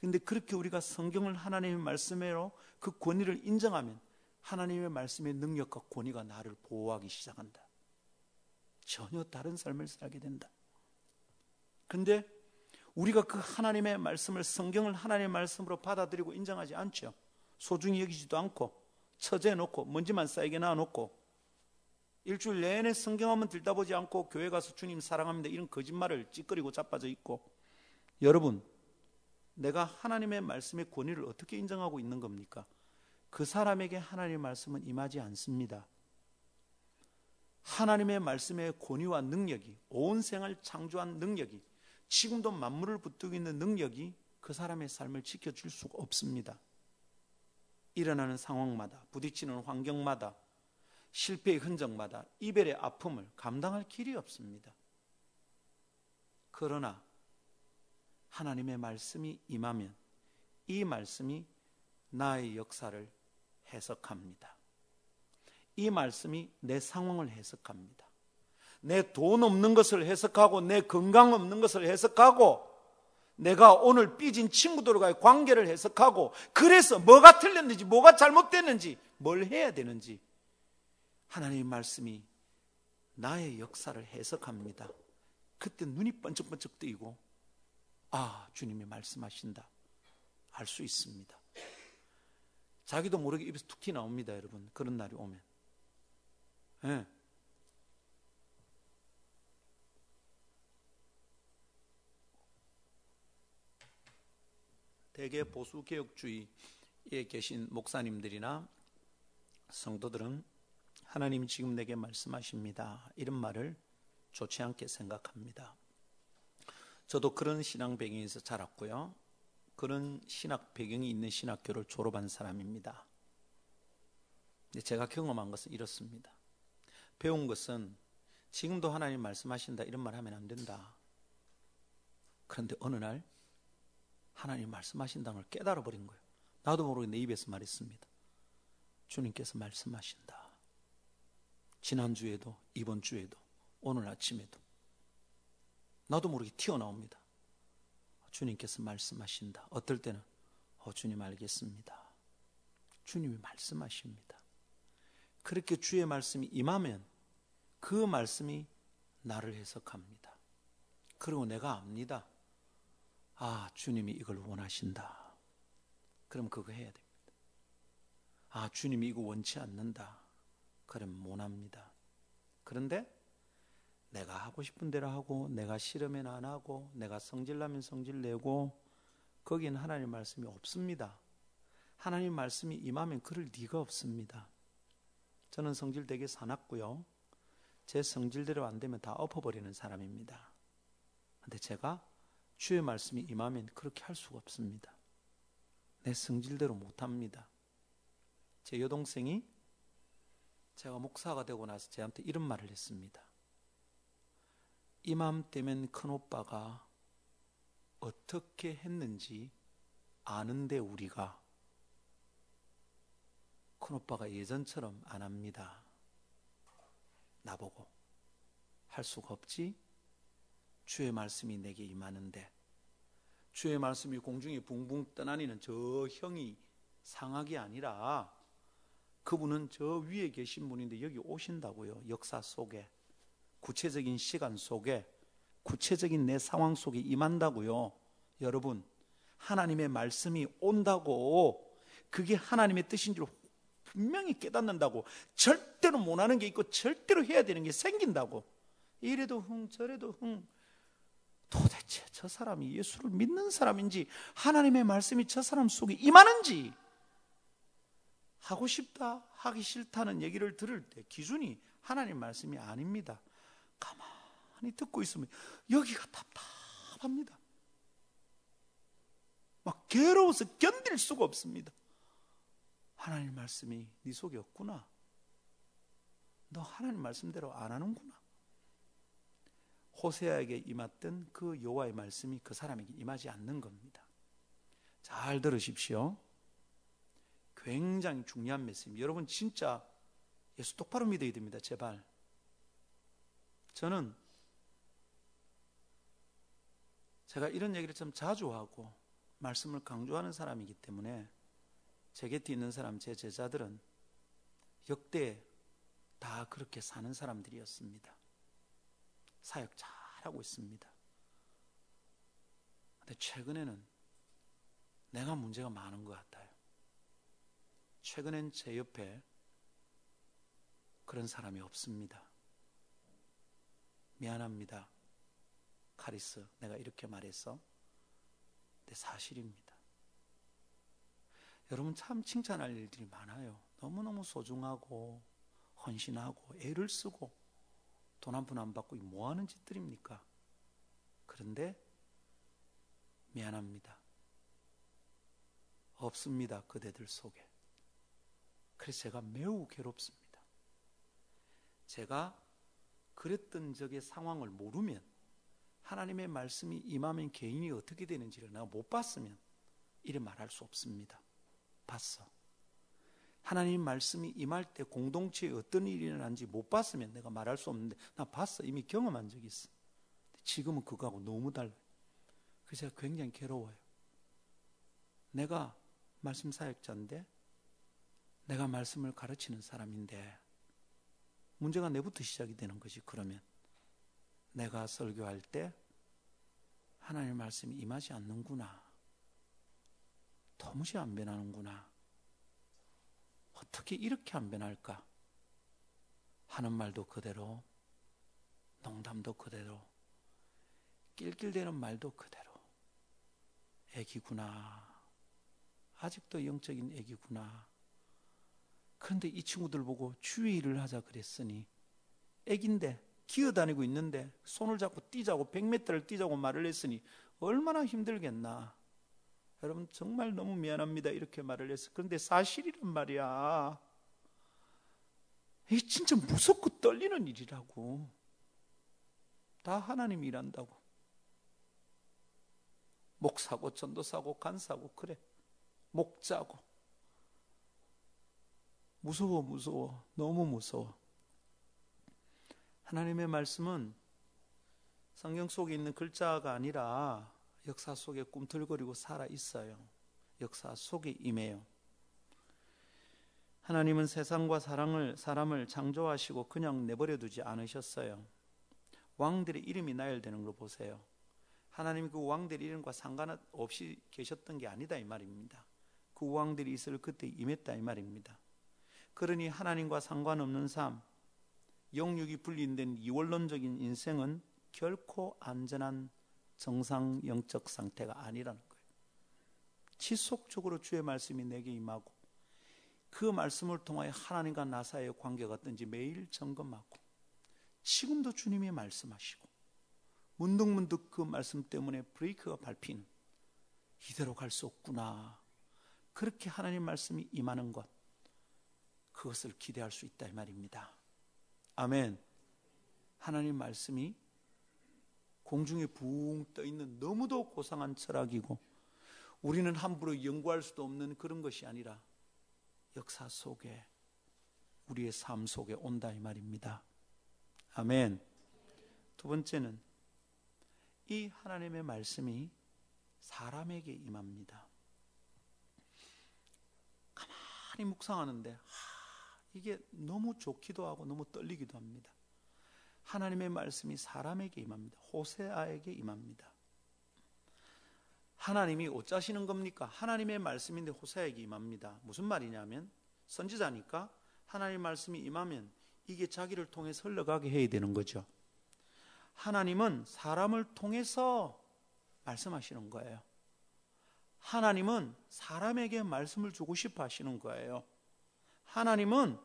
근데 그렇게 우리가 성경을 하나님의 말씀으로 그 권위를 인정하면 하나님의 말씀의 능력과 권위가 나를 보호하기 시작한다. 전혀 다른 삶을 살게 된다. 근데 우리가 그 하나님의 말씀을 성경을 하나님의 말씀으로 받아들이고 인정하지 않죠. 소중히 여기지도 않고 처제해 놓고 먼지만 쌓이게 놔 놓고 일주일 내내 성경 한번 들다 보지 않고 교회 가서 주님 사랑합니다. 이런 거짓말을 찌끄리고 자빠져 있고 여러분 내가 하나님의 말씀의 권위를 어떻게 인정하고 있는 겁니까? 그 사람에게 하나님의 말씀은 임하지 않습니다. 하나님의 말씀의 권위와 능력이 온 생을 창조한 능력이 지금도 만물을 붙들고 있는 능력이 그 사람의 삶을 지켜줄 수가 없습니다. 일어나는 상황마다 부딪히는 환경마다 실패의 흔적마다 이별의 아픔을 감당할 길이 없습니다. 그러나 하나님의 말씀이 임하면 이 말씀이 나의 역사를 해석합니다. 이 말씀이 내 상황을 해석합니다. 내 돈 없는 것을 해석하고 내 건강 없는 것을 해석하고 내가 오늘 삐진 친구들과의 관계를 해석하고 그래서 뭐가 틀렸는지 뭐가 잘못됐는지 뭘 해야 되는지 하나님의 말씀이 나의 역사를 해석합니다. 그때 눈이 번쩍번쩍 뜨이고 아 주님이 말씀하신다 알 수 있습니다. 자기도 모르게 입에서 툭 튀나옵니다 여러분 그런 날이 오면 네. 대개 보수 개혁주의에 계신 목사님들이나 성도들은 하나님이 지금 내게 말씀하십니다. 이런 말을 좋지 않게 생각합니다. 저도 그런 신앙 배경에서 자랐고요. 그런 신학 배경이 있는 신학교를 졸업한 사람입니다. 제가 경험한 것은 이렇습니다. 배운 것은 지금도 하나님 말씀하신다 이런 말 하면 안 된다. 그런데 어느 날 하나님 말씀하신다는 걸 깨달아 버린 거예요. 나도 모르게 내 입에서 말했습니다. 주님께서 말씀하신다. 지난주에도, 이번 주에도, 오늘 아침에도. 나도 모르게 튀어나옵니다. 주님께서 말씀하신다. 어떨 때는, 어, 주님 알겠습니다. 주님이 말씀하십니다. 그렇게 주의 말씀이 임하면 그 말씀이 나를 해석합니다. 그리고 내가 압니다. 아, 주님이 이걸 원하신다. 그럼 그거 해야 됩니다. 아, 주님이 이거 원치 않는다. 그럼 못 합니다. 그런데 내가 하고 싶은 대로 하고, 내가 싫으면 안 하고, 내가 성질나면 성질 내고, 거기는 하나님 말씀이 없습니다. 하나님 말씀이 임하면 그럴 리가 없습니다. 저는 성질 되게 사납고요. 제 성질대로 안 되면 다 엎어버리는 사람입니다. 근데 제가 주의 말씀이 임하면 그렇게 할 수가 없습니다. 내 성질대로 못합니다. 제 여동생이 제가 목사가 되고 나서 저한테 이런 말을 했습니다. 이맘때면 큰오빠가 어떻게 했는지 아는데 우리가 큰오빠가 예전처럼 안 합니다. 나보고 할 수가 없지? 주의 말씀이 내게 임하는데 주의 말씀이 공중에 붕붕 떠나니는 저 형이 상학이 아니라 그분은 저 위에 계신 분인데 여기 오신다고요. 역사 속에 구체적인 시간 속에 구체적인 내 상황 속에 임한다고요. 여러분 하나님의 말씀이 온다고 그게 하나님의 뜻인 줄 분명히 깨닫는다고 절대로 못하는 게 있고 절대로 해야 되는 게 생긴다고 이래도 흥 저래도 흥 도대체 저 사람이 예수를 믿는 사람인지 하나님의 말씀이 저 사람 속에 임하는지 하고 싶다 하기 싫다는 얘기를 들을 때 기준이 하나님 말씀이 아닙니다 가만히 듣고 있으면 여기가 답답합니다 막 괴로워서 견딜 수가 없습니다 하나님 말씀이 네 속에 없구나. 너 하나님 말씀대로 안 하는구나. 호세아에게 임했던 그 여호와의 말씀이 그 사람에게 임하지 않는 겁니다. 잘 들으십시오. 굉장히 중요한 메시지. 여러분 진짜 예수 똑바로 믿어야 됩니다. 제발. 저는 제가 이런 얘기를 좀 자주 하고 말씀을 강조하는 사람이기 때문에 제 곁에 있는 사람, 제 제자들은 역대 다 그렇게 사는 사람들이었습니다. 사역 잘하고 있습니다. 근데 최근에는 내가 문제가 많은 것 같아요. 최근엔 제 옆에 그런 사람이 없습니다. 미안합니다. 카리스, 내가 이렇게 말했어. 근데 사실입니다. 여러분 참 칭찬할 일들이 많아요. 너무너무 소중하고 헌신하고 애를 쓰고 돈 한 푼 안 받고 뭐 하는 짓들입니까? 그런데 미안합니다. 없습니다. 그대들 속에. 그래서 제가 매우 괴롭습니다. 제가 그랬던 적의 상황을 모르면 하나님의 말씀이 임하면 개인이 어떻게 되는지를 내가 못 봤으면 이래 말할 수 없습니다. 봤어. 하나님 말씀이 임할 때 공동체에 어떤 일이 일어난지 못 봤으면 내가 말할 수 없는데 나 봤어. 이미 경험한 적이 있어. 지금은 그거하고 너무 달라요. 그래서 제가 굉장히 괴로워요. 내가 말씀 사역자인데 내가 말씀을 가르치는 사람인데 문제가 내부터 시작이 되는 것이 그러면 내가 설교할 때 하나님의 말씀이 임하지 않는구나. 도무지 안 변하는구나. 어떻게 이렇게 안 변할까? 하는 말도 그대로, 농담도 그대로, 낄낄대는 말도 그대로. 애기구나. 아직도 영적인 애기구나. 그런데 이 친구들 보고 주의 일을 하자 그랬으니, 애긴데, 기어다니고 있는데, 손을 잡고 뛰자고, 100m를 뛰자고 말을 했으니, 얼마나 힘들겠나. 여러분 정말 너무 미안합니다. 이렇게 말을 했어. 그런데 사실이란 말이야. 이게 진짜 무섭고 떨리는 일이라고. 다 하나님이 일한다고. 목 사고, 전도 사고, 간 사고, 그래. 목 자고. 무서워, 무서워. 너무 무서워. 하나님의 말씀은 성경 속에 있는 글자가 아니라 역사 속에 꿈틀거리고 살아 있어요. 역사 속에 임해요. 하나님은 세상과 사랑을, 사람을 창조하시고 그냥 내버려 두지 않으셨어요. 왕들의 이름이 나열되는 걸 보세요. 하나님이 그 왕들의 이름과 상관없이 계셨던 게 아니다 이 말입니다. 그 왕들이 있을 그때 임했다 이 말입니다. 그러니 하나님과 상관없는 삶, 영육이 분리된 이원론적인 인생은 결코 안전한 정상 영적 상태가 아니라는 거예요. 지속적으로 주의 말씀이 내게 임하고 그 말씀을 통하여 하나님과 나 사이의 관계가 어떤지 매일 점검하고 지금도 주님이 말씀하시고 문득문득 그 말씀 때문에 브레이크가 밟히는 이대로 갈 수 없구나. 그렇게 하나님 말씀이 임하는 것 그것을 기대할 수 있다 이 말입니다. 아멘. 하나님 말씀이 공중에 붕 떠 있는 너무도 고상한 철학이고 우리는 함부로 연구할 수도 없는 그런 것이 아니라 역사 속에 우리의 삶 속에 온다 이 말입니다. 아멘. 두 번째는 이 하나님의 말씀이 사람에게 임합니다. 가만히 묵상하는데 하, 이게 너무 좋기도 하고 너무 떨리기도 합니다. 하나님의 말씀이 사람에게 임합니다. 호세아에게 임합니다. 하나님이 어쩌시는 겁니까? 하나님의 말씀인데 호세아에게 임합니다. 무슨 말이냐면 선지자니까 하나님의 말씀이 임하면 이게 자기를 통해서 흘러가게 해야 되는 거죠. 하나님은 사람을 통해서 말씀하시는 거예요. 하나님은 사람에게 말씀을 주고 싶어 하시는 거예요. 하나님은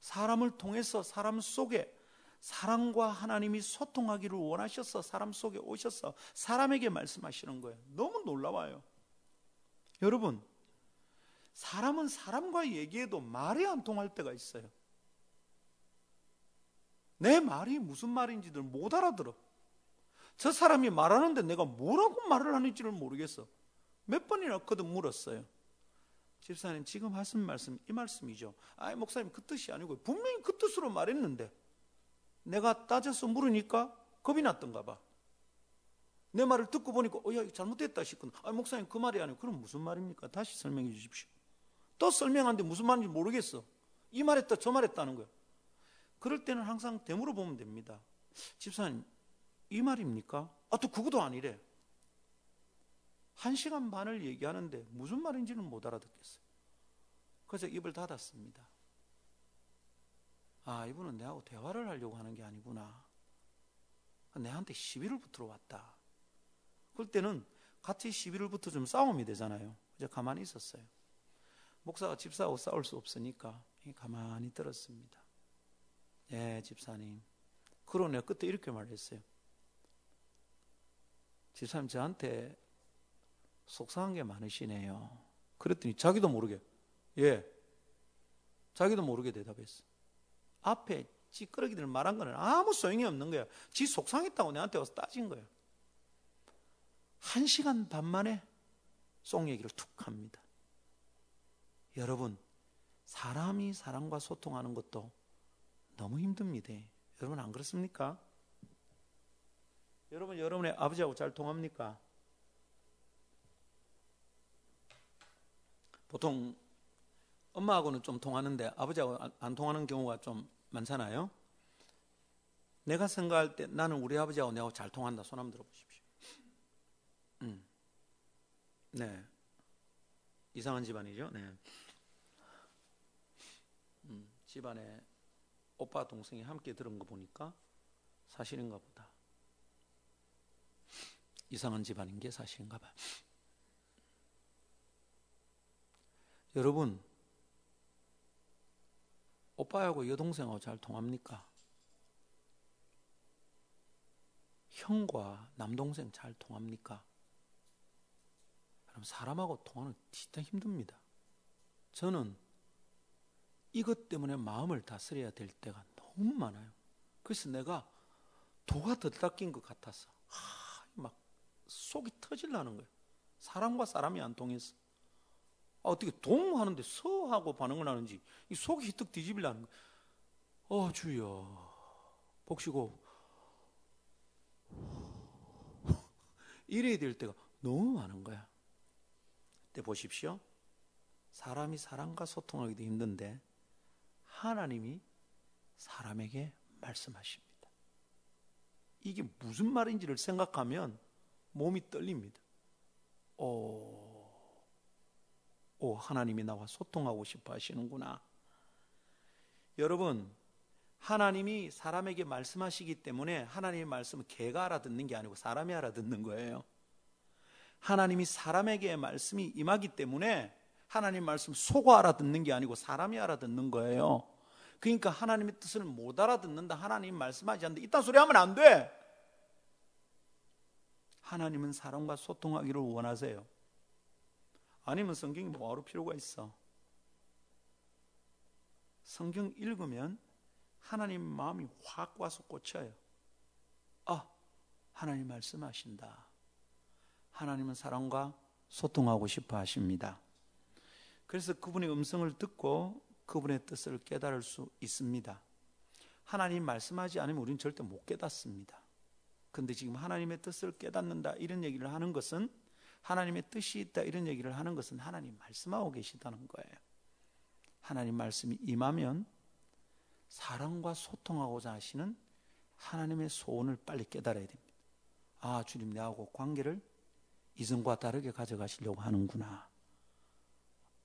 사람을 통해서 사람 속에 사랑과 하나님이 소통하기를 원하셔서 사람 속에 오셔서 사람에게 말씀하시는 거예요. 너무 놀라워요. 여러분, 사람은 사람과 얘기해도 말이 안 통할 때가 있어요. 내 말이 무슨 말인지들 못 알아들어. 저 사람이 말하는데 내가 뭐라고 말을 하는지를 모르겠어. 몇 번이나 거듭 물었어요. 집사님, 지금 하신 말씀, 이 말씀이죠. 아이, 목사님, 그 뜻이 아니고, 분명히 그 뜻으로 말했는데, 내가 따져서 물으니까 겁이 났던가 봐. 내 말을 듣고 보니까 어, 야, 잘못됐다 싶거든. 아, 목사님 그 말이 아니고 그럼 무슨 말입니까? 다시 설명해 주십시오. 또 설명하는데 무슨 말인지 모르겠어. 이 말했다 저 말했다는 거야. 그럴 때는 항상 되물어 보면 됩니다. 집사님 이 말입니까? 아 또 그것도 아니래. 한 시간 반을 얘기하는데 무슨 말인지는 못 알아듣겠어요. 그래서 입을 닫았습니다. 아, 이분은 내하고 대화를 하려고 하는 게 아니구나. 내한테 시비를 붙으러 왔다. 그럴 때는 같이 시비를 붙어 좀 싸움이 되잖아요. 이제 가만히 있었어요. 목사가 집사하고 싸울 수 없으니까 가만히 들었습니다. 예, 집사님. 내가 그때 이렇게 말했어요. 집사님 저한테 속상한 게 많으시네요. 그랬더니 자기도 모르게, 예, 자기도 모르게 대답했어. 앞에 찌끄러기들 말한 거는 아무 소용이 없는 거야. 지 속상했다고 내한테 와서 따진 거야. 한 시간 반 만에 송 얘기를 툭 합니다. 여러분, 사람이 사람과 소통하는 것도 너무 힘듭니다. 여러분 안 그렇습니까? 여러분, 여러분의 아버지하고 잘 통합니까? 보통 엄마하고는 좀 통하는데 아버지하고 안 통하는 경우가 좀 많잖아요. 내가 생각할 때 나는 우리 아버지하고 내하고 잘 통한다. 손 한번 들어보십시오. 음. 네. 이상한 집안이죠. 네. 음, 집안에 오빠 동생이 함께 들은 거 보니까 사실인가 보다. 이상한 집안인 게 사실인가 봐. 여러분, 오빠하고 여동생하고 잘 통합니까? 형과 남동생 잘 통합니까? 그럼 사람하고 통하는 진짜 힘듭니다. 저는 이것 때문에 마음을 다스려야 될 때가 너무 많아요. 그래서 내가 도가 들닦인 것 같아서 하, 막 속이 터질라는 거예요. 사람과 사람이 안 통해서 아, 어떻게 동하는데 서하고 반응을 하는지 이 속이 히뜩 뒤집으려는 거예요. 어 주여 복시고 이래야 될 때가 너무 많은 거야. 때 보십시오. 사람이 사람과 소통하기도 힘든데 하나님이 사람에게 말씀하십니다. 이게 무슨 말인지를 생각하면 몸이 떨립니다. 오, 오, 하나님이 나와 소통하고 싶어 하시는구나. 여러분, 하나님이 사람에게 말씀하시기 때문에 하나님의 말씀은 개가 알아듣는 게 아니고 사람이 알아듣는 거예요. 하나님이 사람에게 말씀이 임하기 때문에 하나님 말씀 속아 알아듣는 게 아니고 사람이 알아듣는 거예요. 그러니까 하나님의 뜻을 못 알아듣는다. 하나님 말씀하지 않는다. 이딴 소리 하면 안 돼. 하나님은 사람과 소통하기를 원하세요. 아니면 성경이 뭐하러 필요가 있어? 성경 읽으면 하나님 마음이 확 와서 꽂혀요. 아, 하나님 말씀하신다. 하나님은 사람과 소통하고 싶어 하십니다. 그래서 그분의 음성을 듣고 그분의 뜻을 깨달을 수 있습니다. 하나님 말씀하지 않으면 우리는 절대 못 깨닫습니다. 근데 지금 하나님의 뜻을 깨닫는다 이런 얘기를 하는 것은 하나님의 뜻이 있다 이런 얘기를 하는 것은 하나님 말씀하고 계시다는 거예요. 하나님 말씀이 임하면 사람과 소통하고자 하시는 하나님의 소원을 빨리 깨달아야 됩니다. 아, 주님 내하고 관계를 이전과 다르게 가져가시려고 하는구나.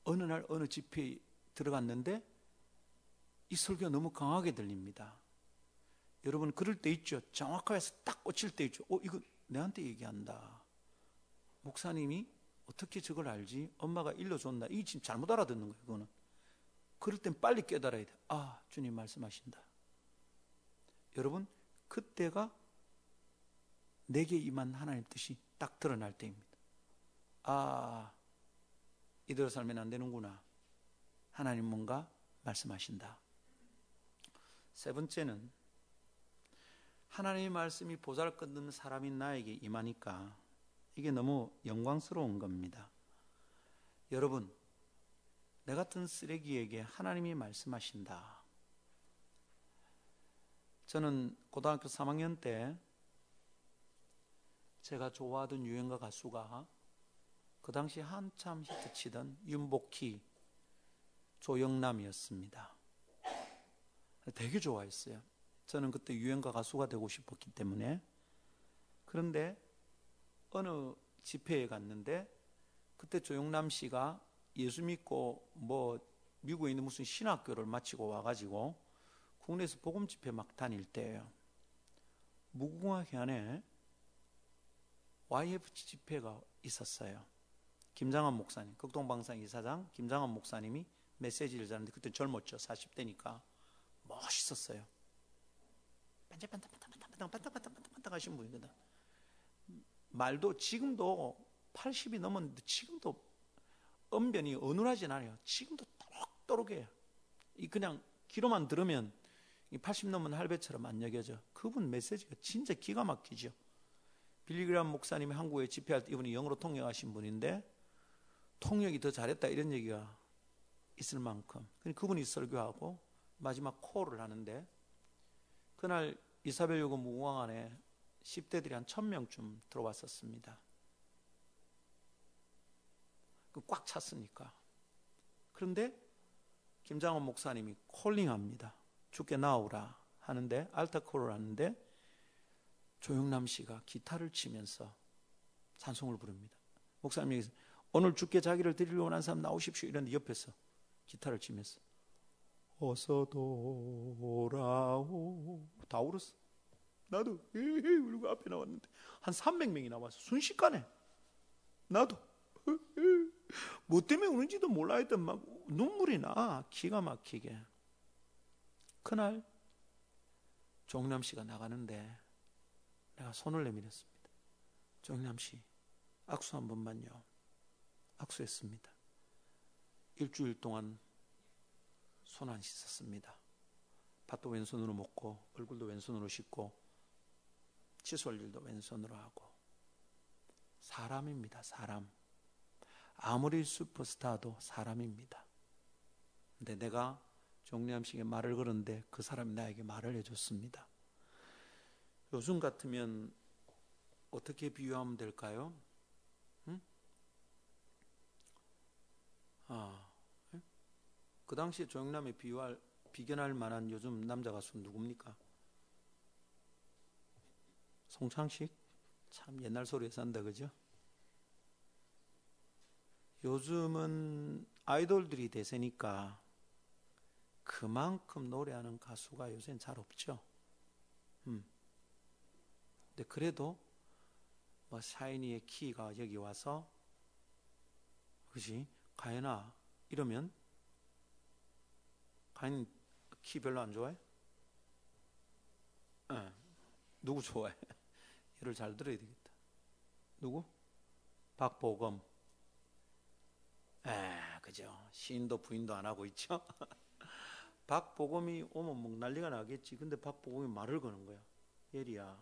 어느 날 어느 집회에 들어갔는데 이 설교가 너무 강하게 들립니다. 여러분 그럴 때 있죠. 정확하게 해서 딱 꽂힐 때 있죠. 어, 이거 내한테 얘기한다. 목사님이 어떻게 저걸 알지? 엄마가 일러줬나? 이 지금 잘못 알아듣는 거예요, 그거는. 그럴 땐 빨리 깨달아야 돼. 아, 주님 말씀하신다. 여러분, 그때가 내게 임한 하나님 뜻이 딱 드러날 때입니다. 아, 이대로 살면 안 되는구나. 하나님 뭔가 말씀하신다. 세 번째는 하나님의 말씀이 보잘 것 없는 사람인 나에게 임하니까 이게 너무 영광스러운 겁니다. 여러분, 내 같은 쓰레기에게 하나님이 말씀하신다. 저는 고등학교 3학년 때 제가 좋아하던 유행가 가수가 그 당시 한참 히트치던 윤복희, 조영남이었습니다. 되게 좋아했어요. 저는 그때 유행가 가수가 되고 싶었기 때문에. 그런데 어느 집회에 갔는데 그때 조영남 씨가 예수 믿고 뭐 미국에 있는 무슨 신학교를 마치고 와가지고 국내에서 복음 집회 막 다닐 때예요. 무궁화 현에 YF 집회가 있었어요. 김장한 목사님, 극동방상 이사장 김장한 목사님이 메시지를 전하는데 그때 젊었죠. 40대니까 멋있었어요. 반짝반짝 반짝반짝 반짝반짝 하신 분이거든. 말도 지금도 80이 넘었는데 지금도 언변이 어눌하진 않아요. 지금도 또록또록해요. 이 그냥 귀로만 들으면 80 넘은 할배처럼 안 여겨져. 그분 메시지가 진짜 기가 막히죠. 빌리그람 목사님이 한국에 집회할 때 이분이 영어로 통역하신 분인데 통역이 더 잘했다 이런 얘기가 있을 만큼 그분이 설교하고 마지막 코를 하는데 그날 이사벨 요금 무궁화관에 10대들이 한 1000명쯤 들어왔었습니다. 그꽉 찼으니까. 그런데 김장원 목사님이 콜링합니다. 죽게 나오라 하는데 알타콜을 하는데 조영남 씨가 기타를 치면서 찬송을 부릅니다. 목사님이 오늘 죽게 자기를 드리려고 하는 사람 나오십시오. 이런데 옆에서 기타를 치면서 어서 돌아오 다 울었어. 나도 에헤 울고 앞에 나왔는데 한 300명이 나와서 순식간에 나도 뭐 때문에 우는지도 몰라 했던 막 눈물이 나 기가 막히게 그날 종남 씨가 나가는데 내가 손을 내밀었습니다. 종남 씨 악수 한 번만요. 악수했습니다. 일주일 동안 손 안 씻었습니다. 밭도 왼손으로 먹고 얼굴도 왼손으로 씻고 칫솔 일도 왼손으로 하고 사람입니다. 사람. 아무리 슈퍼스타도 사람입니다. 근데 내가 정리함식에 말을 걸었는데 그 사람이 나에게 말을 해줬습니다. 요즘 같으면 어떻게 비유하면 될까요? 응? 아, 예? 그 당시에 조영남에 비유할 비견할 만한 요즘 남자 가수 누굽니까? 송창식 참 옛날 소리에 산다 그죠? 요즘은 아이돌들이 대세니까 그만큼 노래하는 가수가 요새는 잘 없죠. 음. 근데 그래도 뭐 샤이니의 키가 여기 와서 그지 가연아 이러면 가연 키 별로 안 좋아해? 네. 누구 좋아해? 얘를 잘 들어야 되겠다. 누구? 박보검. 에, 그죠. 시인도 부인도 안 하고 있죠. 박보검이 오면 뭐 난리가 나겠지. 근데 박보검이 말을 거는 거야. 예리야.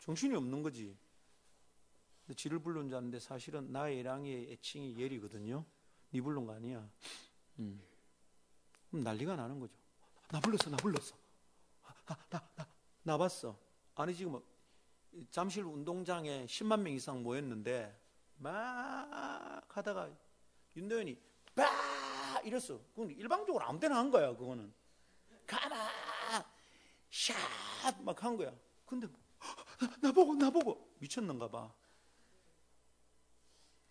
정신이 없는 거지. 근데 지를 부른 자인데 사실은 나의 랑의 애칭이 예리거든요. 네 부른 거 아니야. 음. 그럼 난리가 나는 거죠. 나 불렀어, 나 불렀어. 나, 나, 나, 나 봤어. 아니 지금 잠실 운동장에 10만 명 이상 모였는데 막 하다가 윤도현이 빠 이랬어. 그건 일방적으로 아무 데나 한 거야. 그거는 가마 샷막 한 거야. 근데 나 보고 나 보고 미쳤는가 봐.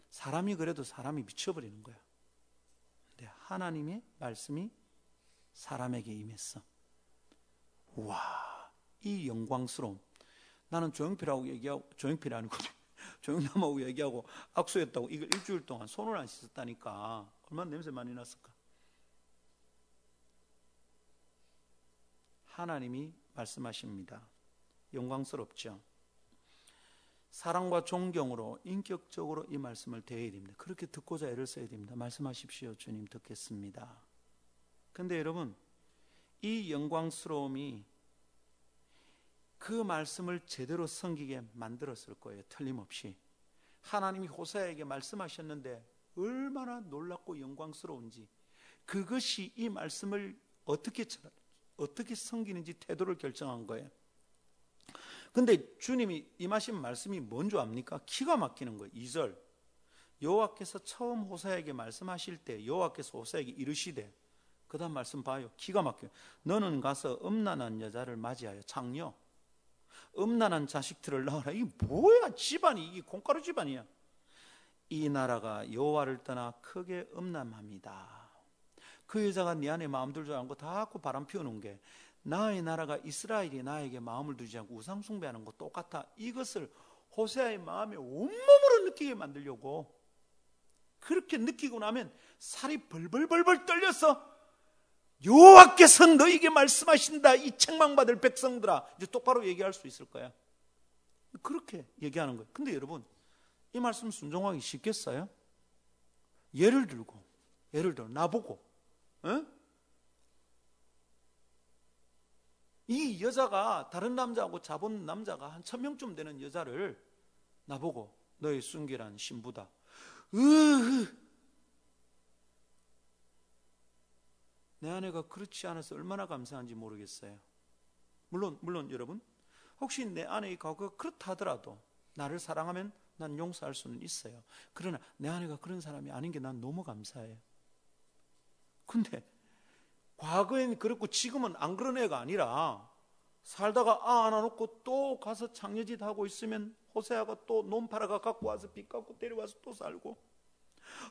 사람이 그래도 사람이 미쳐버리는 거야. 근데 하나님의 말씀이 사람에게 임했어. 와, 이 영광스러움. 나는 조용필하고 얘기하고 조용필이 아니고 조용남하고 얘기하고 악수했다고 이걸 일주일 동안 손을 안 씻었다니까 얼마나 냄새 많이 났을까? 하나님이 말씀하십니다. 영광스럽죠. 사랑과 존경으로 인격적으로 이 말씀을 대해야 됩니다. 그렇게 듣고자 애를 써야 됩니다. 말씀하십시오. 주님 듣겠습니다. 근데 여러분, 이 영광스러움이 그 말씀을 제대로 섬기게 만들었을 거예요. 틀림없이. 하나님이 호세에게 말씀하셨는데 얼마나 놀랍고 영광스러운지 그것이 이 말씀을 어떻게 어떻게 섬기는지 태도를 결정한 거예요. 근데 주님이 임하신 말씀이 뭔지 압니까? 기가 막히는 거예요. 2절. 여호와께서 처음 호사에게 말씀하실 때 여호와께서 호사에게 이르시되 그다음 말씀 봐요. 기가 막혀요. 너는 가서 음란한 여자를 맞이하여 창녀 음란한 자식들을 낳아라. 이게 뭐야? 집안이 이게 콩가루 집안이야. 이 나라가 여호와를 떠나 크게 음란합니다. 그 여자가 네 안에 마음 들지 않고 다 갖고 바람 피우는 게 나의 나라가 이스라엘이 나에게 마음을 두지 않고 우상 숭배하는 거 똑같아. 이것을 호세아의 마음에 온몸으로 느끼게 만들려고 그렇게 느끼고 나면 살이 벌벌벌벌 떨려서 여호와께서 너에게 말씀하신다. 이 책망받을 백성들아. 이제 똑바로 얘기할 수 있을 거야. 그렇게 얘기하는 거예요. 근데 여러분, 이 말씀 순종하기 쉽겠어요? 예를 들고, 예를 들어, 나보고, 어? 이 여자가 다른 남자하고 잡은 남자가 한 천명쯤 되는 여자를 나보고 너의 순결한 신부다. 으흐. 내 아내가 그렇지 않아서 얼마나 감사한지 모르겠어요. 물론 물론 여러분 혹시 내 아내의 과거가 그렇다 하더라도 나를 사랑하면 난 용서할 수는 있어요. 그러나 내 아내가 그런 사람이 아닌 게 난 너무 감사해요. 근데 과거엔 그렇고 지금은 안 그런 애가 아니라 살다가 아 하나 놓고 또 가서 장례짓 하고 있으면 호세아가 또 논파라가 갖고 와서 빚 갖고 데려와서 또 살고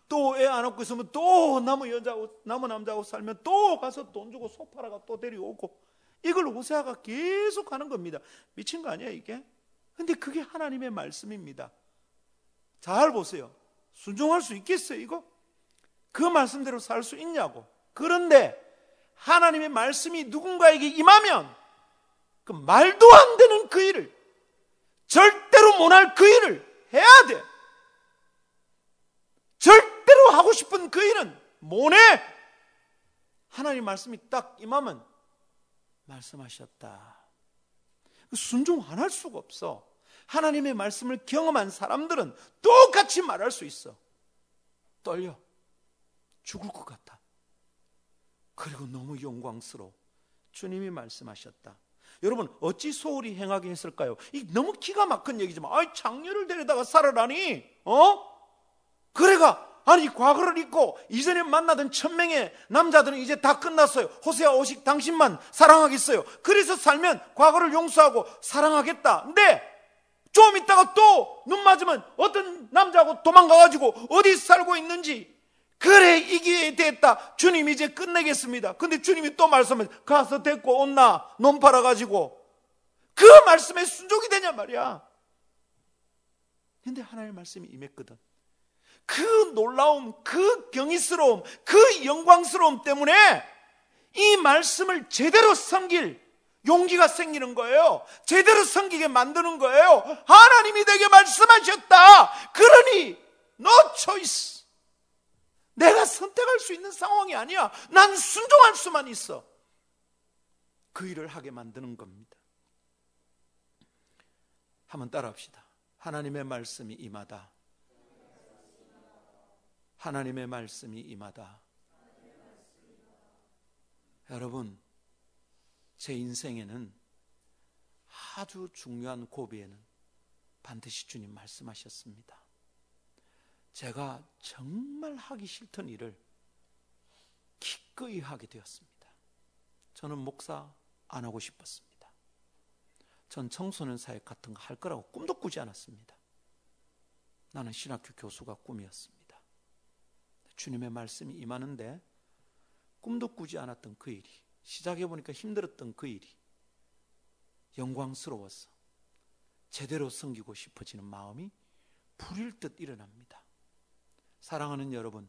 또 애안 놓고 있으면 또 나무 여자하고 나무 남자하고 살면 또 가서 돈 주고 소파라가 또 데려오고 이걸 호세아가 계속 하는 겁니다. 미친 거 아니야 이게? 근데 그게 하나님의 말씀입니다. 잘 보세요. 순종할 수 있겠어요 이거? 그 말씀대로 살 수 있냐고. 그런데 하나님의 말씀이 누군가에게 임하면 그 말도 안 되는 그 일을 절대로 못할 그 일을 해야 돼. 절대로 하고 싶은 그 일은 못해. 하나님 말씀이 딱 임하면 말씀하셨다. 순종 안 할 수가 없어. 하나님의 말씀을 경험한 사람들은 똑같이 말할 수 있어. 떨려. 죽을 것 같아. 그리고 너무 영광스러워. 주님이 말씀하셨다. 여러분 어찌 소홀히 행하게 했을까요? 이 너무 기가 막힌 얘기지만 아이 장녀를 데려다가 살아라니 어? 그래가 아니 과거를 잊고 이전에 만나던 천명의 남자들은 이제 다 끝났어요. 호세아 오식 당신만 사랑하겠어요. 그래서 살면 과거를 용서하고 사랑하겠다. 근데 좀 있다가 또 눈 맞으면 어떤 남자하고 도망가가지고 어디 살고 있는지 그래 이게 됐다. 주님 이제 끝내겠습니다. 근데 주님이 또 말씀을 가서 데리고 온나 놈 팔아가지고 그 말씀에 순종이 되냐 말이야. 근데 하나님의 말씀이 임했거든. 그 놀라움, 그 경이스러움, 그 영광스러움 때문에 이 말씀을 제대로 섬길 용기가 생기는 거예요. 제대로 섬기게 만드는 거예요. 하나님이 내게 말씀하셨다. 그러니 no choice. 내가 선택할 수 있는 상황이 아니야. 난 순종할 수만 있어. 그 일을 하게 만드는 겁니다. 한번 따라합시다. 하나님의 말씀이 임하다. 하나님의 말씀이 임하다. 여러분, 제 인생에는 아주 중요한 고비에는 반드시 주님 말씀하셨습니다. 제가 정말 하기 싫던 일을 기꺼이 하게 되었습니다. 저는 목사 안 하고 싶었습니다. 전 청소년 사역 같은 거 할 거라고 꿈도 꾸지 않았습니다. 나는 신학교 교수가 꿈이었습니다. 주님의 말씀이 임하는데 꿈도 꾸지 않았던 그 일이 시작해 보니까 힘들었던 그 일이 영광스러워서 제대로 섬기고 싶어지는 마음이 불일 듯 일어납니다. 사랑하는 여러분,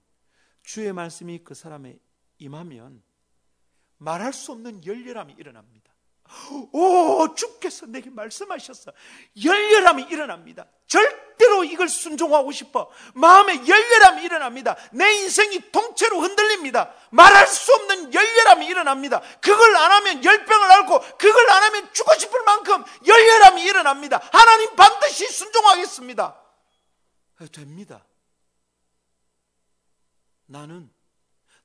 주의 말씀이 그 사람에 임하면 말할 수 없는 열렬함이 일어납니다. 오, 주께서 내게 말씀하셨어. 열렬함이 일어납니다. 절 이걸 순종하고 싶어. 마음에 열렬함이 일어납니다. 내 인생이 통째로 흔들립니다. 말할 수 없는 열렬함이 일어납니다. 그걸 안 하면 열병을 앓고, 그걸 안 하면 죽고 싶을 만큼 열렬함이 일어납니다. 하나님 반드시 순종하겠습니다. 됩니다. 나는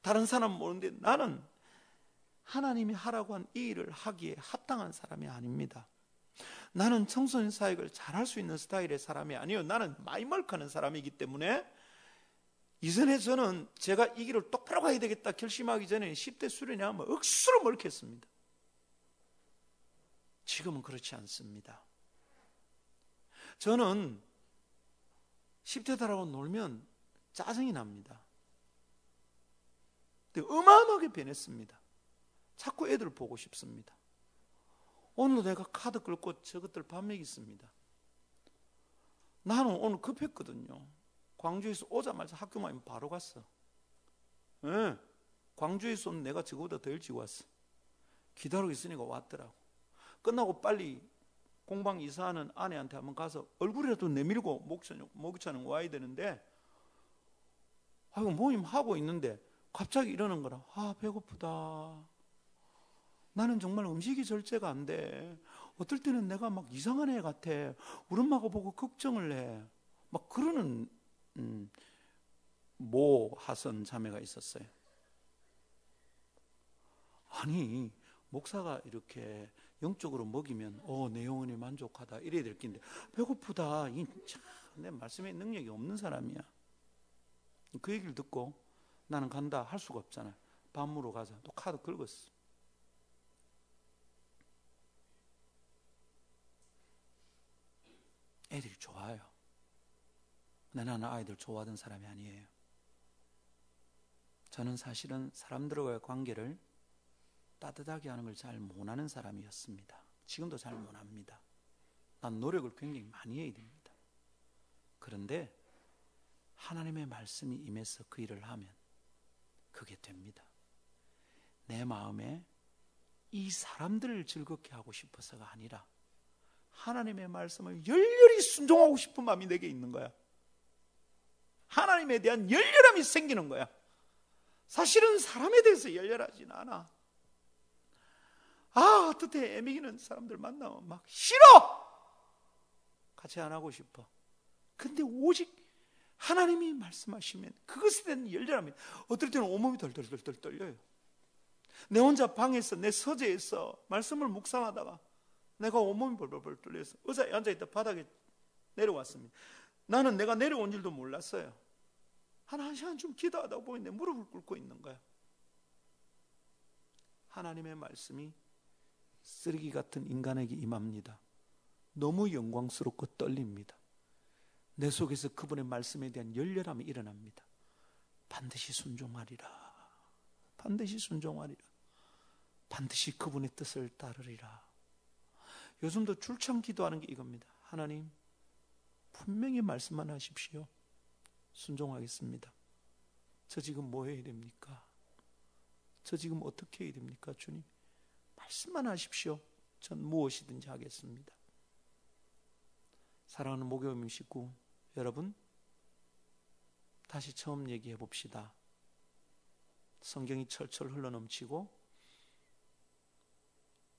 다른 사람 모르는데 나는 하나님이 하라고 한 이 일을 하기에 합당한 사람이 아닙니다. 나는 청소년 사역을 잘할 수 있는 스타일의 사람이 아니요. 나는 마이멀크하는 사람이기 때문에 이전에 저는 제가 이 길을 똑바로 가야 되겠다 결심하기 전에 10대 수련회 하면 억수로 멀겠습니다. 지금은 그렇지 않습니다. 저는 10대들하고 놀면 짜증이 납니다. 어마어마하게 변했습니다. 자꾸 애들 보고 싶습니다. 오늘 내가 카드 끌고 저것들 밥 먹였습니다. 나는 오늘 급했거든요. 광주에서 오자마자 학교만 바로 갔어. 네. 광주에서 온 내가 저거보다 더 일찍 왔어. 기다리고 있으니까 왔더라고. 끝나고 빨리 공방 이사하는 아내한테 한번 가서 얼굴이라도 내밀고 목욕차는 와야 되는데 아이고 모임 하고 있는데 갑자기 이러는 거라. 아, 배고프다. 나는 정말 음식이 절제가 안 돼. 어떨 때는 내가 막 이상한 애 같아. 우리 엄마가 보고 걱정을 해. 막 그러는 음, 모 하선 자매가 있었어요. 아니 목사가 이렇게 영적으로 먹이면 어내 영혼이 만족하다 이래야 될 텐데 배고프다 이참내 말씀에 능력이 없는 사람이야. 그 얘기를 듣고 나는 간다 할 수가 없잖아. 밥 먹으러 가자. 또 카드 긁었어. 애들이 좋아요. 나는 아이들 좋아하던 사람이 아니에요. 저는 사실은 사람들과의 관계를 따뜻하게 하는 걸 잘 못하는 사람이었습니다. 지금도 잘 못합니다. 난 노력을 굉장히 많이 해야 됩니다. 그런데 하나님의 말씀이 임해서 그 일을 하면 그게 됩니다. 내 마음에 이 사람들을 즐겁게 하고 싶어서가 아니라 하나님의 말씀을 열렬히 순종하고 싶은 마음이 내게 있는 거야. 하나님에 대한 열렬함이 생기는 거야. 사실은 사람에 대해서 열렬하진 않아. 아, 어떻게 애미기는 사람들 만나면 막 싫어! 같이 안 하고 싶어. 근데 오직 하나님이 말씀하시면 그것에 대한 열렬함이 어떨 때는 온몸이 덜덜덜덜 떨려요. 내 혼자 방에서 내 서재에서 말씀을 묵상하다가 내가 온몸이 벌벌벌 떨려서 의자에 앉아있다 바닥에 내려왔습니다. 나는 내가 내려온 줄도 몰랐어요. 한, 한 시간 좀 기도하다 보이는데 무릎을 꿇고 있는 거야. 하나님의 말씀이 쓰레기 같은 인간에게 임합니다. 너무 영광스럽고 떨립니다. 내 속에서 그분의 말씀에 대한 열렬함이 일어납니다. 반드시 순종하리라. 반드시 순종하리라. 반드시 그분의 뜻을 따르리라. 요즘도 줄창 기도하는 게 이겁니다. 하나님, 분명히 말씀만 하십시오. 순종하겠습니다. 저 지금 뭐 해야 됩니까? 저 지금 어떻게 해야 됩니까, 주님? 말씀만 하십시오. 전 무엇이든지 하겠습니다. 사랑하는 목요일 식구 여러분, 다시 처음 얘기해 봅시다. 성경이 철철 흘러넘치고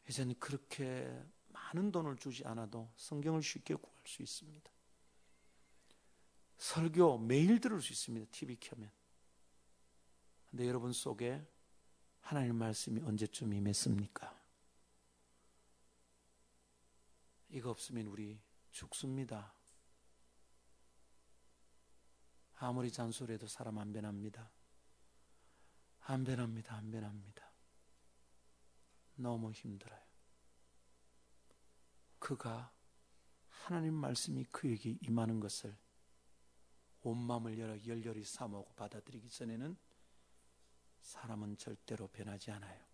이제는 그렇게 많은 돈을 주지 않아도 성경을 쉽게 구할 수 있습니다. 설교 매일 들을 수 있습니다. TV 켜면. 근데 여러분 속에 하나님 말씀이 언제쯤 임했습니까? 이거 없으면 우리 죽습니다. 아무리 잔소리해도 사람 안 변합니다. 안 변합니다. 안 변합니다. 너무 힘들어요. 그가 하나님 말씀이 그에게 임하는 것을 온 마음을 열어 열렬히 사모하고 받아들이기 전에는 사람은 절대로 변하지 않아요.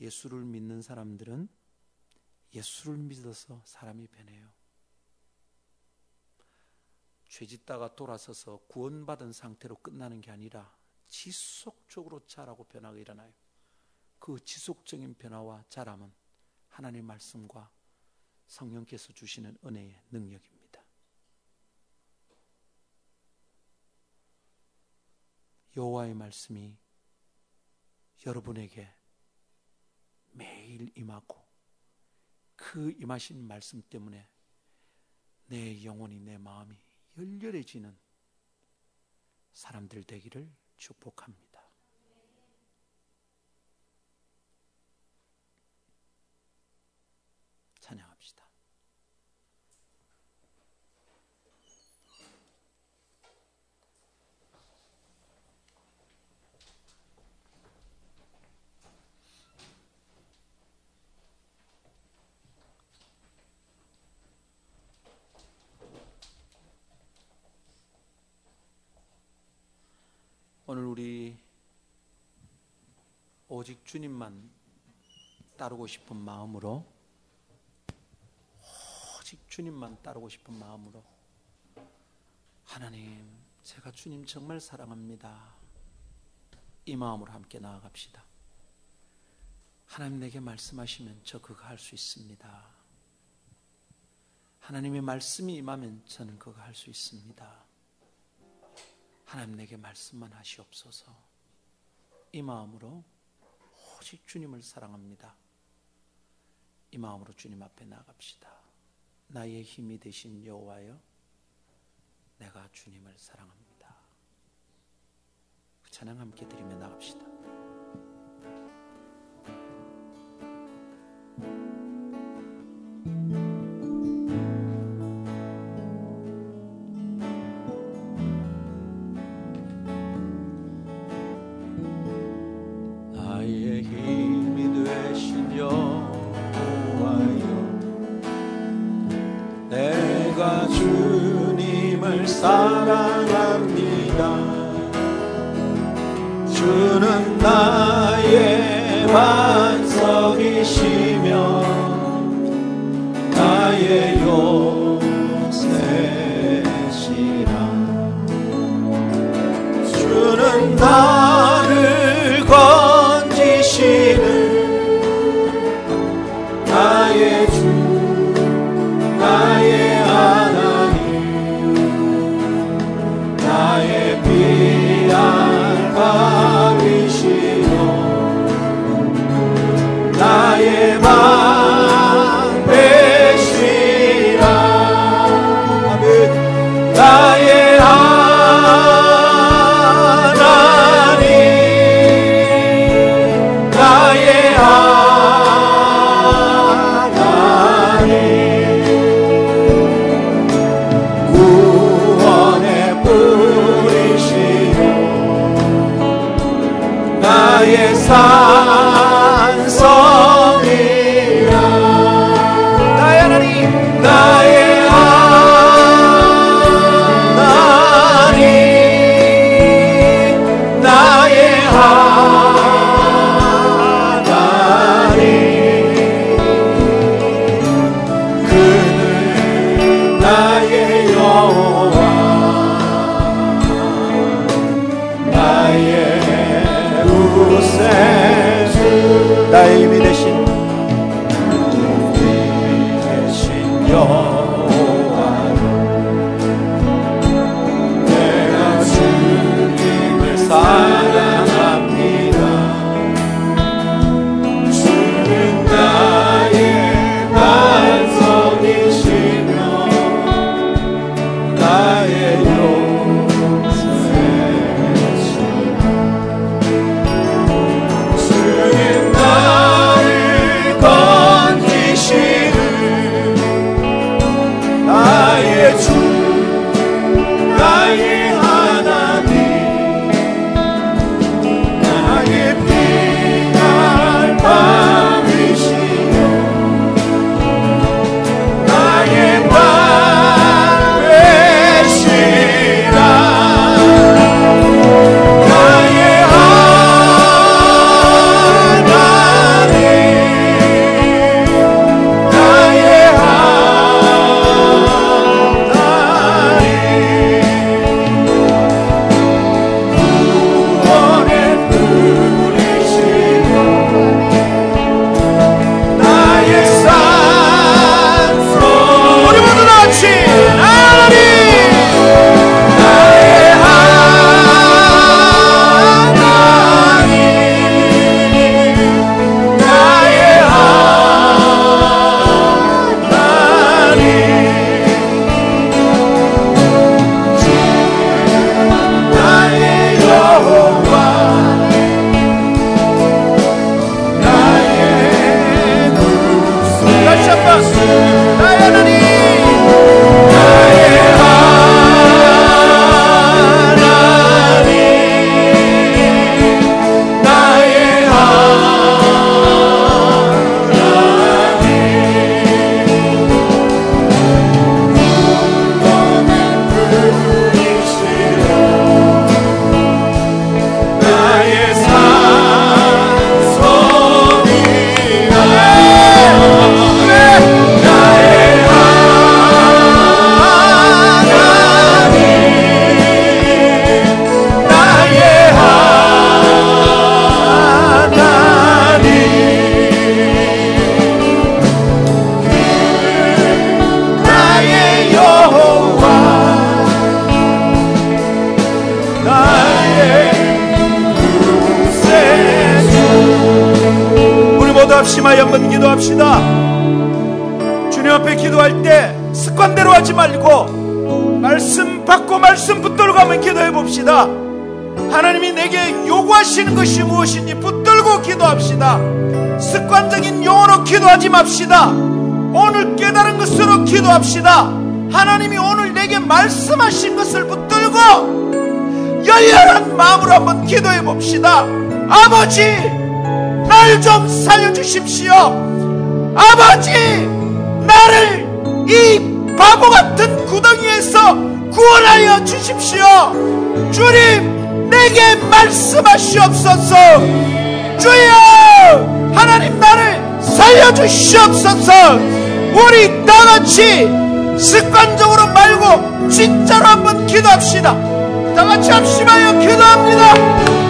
예수를 믿는 사람들은 예수를 믿어서 사람이 변해요. 죄 짓다가 돌아서서 구원받은 상태로 끝나는 게 아니라 지속적으로 자라고 변화가 일어나요. 그 지속적인 변화와 자람은 하나님의 말씀과 성령께서 주시는 은혜의 능력입니다. 여호와의 말씀이 여러분에게 매일 임하고 그 임하신 말씀 때문에 내 영혼이 내 마음이 열렬해지는 사람들 되기를 축복합니다. 오늘 우리 오직 주님만 따르고 싶은 마음으로 오직 주님만 따르고 싶은 마음으로 하나님, 제가 주님 정말 사랑합니다. 이 마음으로 함께 나아갑시다. 하나님 내게 말씀하시면 저 그거 할 수 있습니다. 하나님의 말씀이 임하면 저는 그거 할 수 있습니다. 하나님 내게 말씀만 하시옵소서. 이 마음으로 오직 주님을 사랑합니다. 이 마음으로 주님 앞에 나갑시다. 나의 힘이 되신 여호와여, 내가 주님을 사랑합니다. 그 찬양 함께 드리며 나갑시다. 사랑합니다. 주는 나의 반석이시며 나의 요새시라. 주는 나 맙시다. 오늘 깨달은 것으로 기도합시다. 하나님이 오늘 내게 말씀하신 것을 붙들고 열렬한 마음으로 한번 기도해 봅시다. 아버지, 날 좀 살려주십시오. 아버지, 나를 이 바보 같은 구덩이에서 구원하여 주십시오. 주님, 내게 말씀하시옵소서. 주여, 하나님 나를 살려주시옵소서. 우리 다 같이 습관적으로 말고 진짜로 한번 기도합시다. 다 같이 합심하여 기도합니다.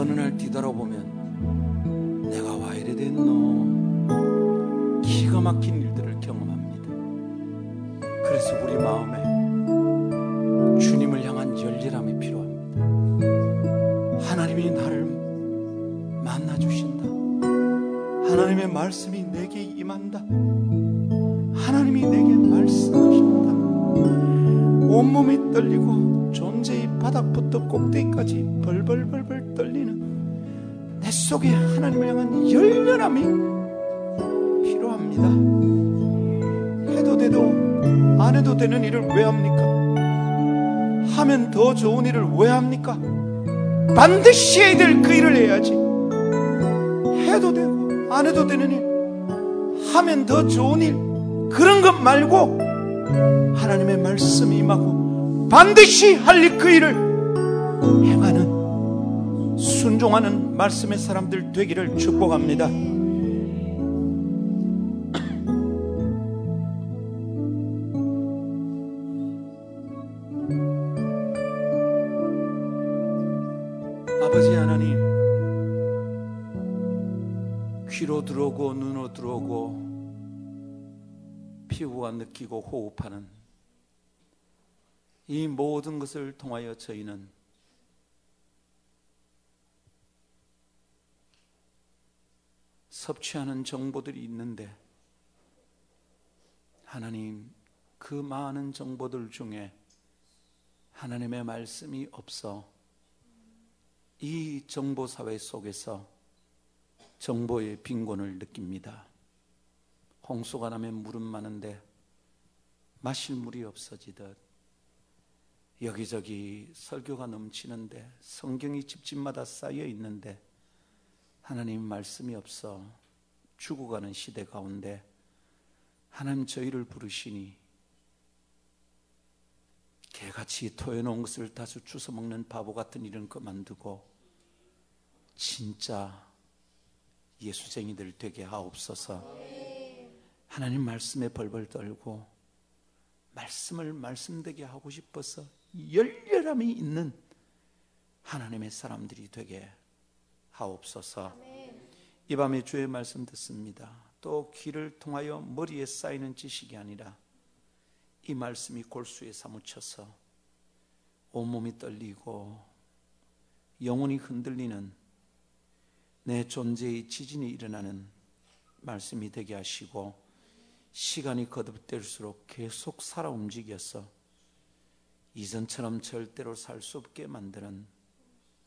어느 날 뒤돌아보면 내가 와 이래 됐노 기가 막힌 일들을 경험합니다. 그래서 우리 마음에 주님을 향한 열렬함이 필요합니다. 하나님이 나를 만나 주신다. 하나님의 말씀이 내게 임한다. 하나님이 내게 말씀하신다. 온몸이 떨리고 존재의 바닥부터 꼭대기까지 벌벌벌벌 속에 하나님을 향한 열렬함이 필요합니다. 해도 돼도 안 해도 되는 일을 왜 합니까? 하면 더 좋은 일을 왜 합니까? 반드시 해야 될 그 일을 해야지. 해도 되고 안 해도 되는 일, 하면 더 좋은 일 그런 것 말고 하나님의 말씀이 임하고 반드시 할일그 일을 행하는 순종하는 말씀의 사람들 되기를 축복합니다. 아버지 하나님, 귀로 들어오고 눈으로 들어오고 피부가 느끼고 호흡하는 이 모든 것을 통하여 저희는 섭취하는 정보들이 있는데 하나님 그 많은 정보들 중에 하나님의 말씀이 없어 이 정보 사회 속에서 정보의 빈곤을 느낍니다. 홍수가 나면 물은 많은데 마실 물이 없어지듯 여기저기 설교가 넘치는데 성경이 집집마다 쌓여 있는데 하나님 말씀이 없어 죽어가는 시대 가운데 하나님 저희를 부르시니 개같이 토해놓은 것을 다수 주워 먹는 바보 같은 일은 그만두고 진짜 예수쟁이들 되게 하옵소서. 하나님 말씀에 벌벌 떨고 말씀을 말씀되게 하고 싶어서 열렬함이 있는 하나님의 사람들이 되게 하옵소서. 이 밤에 주의 말씀 듣습니다. 또 귀를 통하여 머리에 쌓이는 지식이 아니라 이 말씀이 골수에 사무쳐서 온몸이 떨리고 영혼이 흔들리는 내 존재의 지진이 일어나는 말씀이 되게 하시고 시간이 거듭될수록 계속 살아 움직여서 이전처럼 절대로 살 수 없게 만드는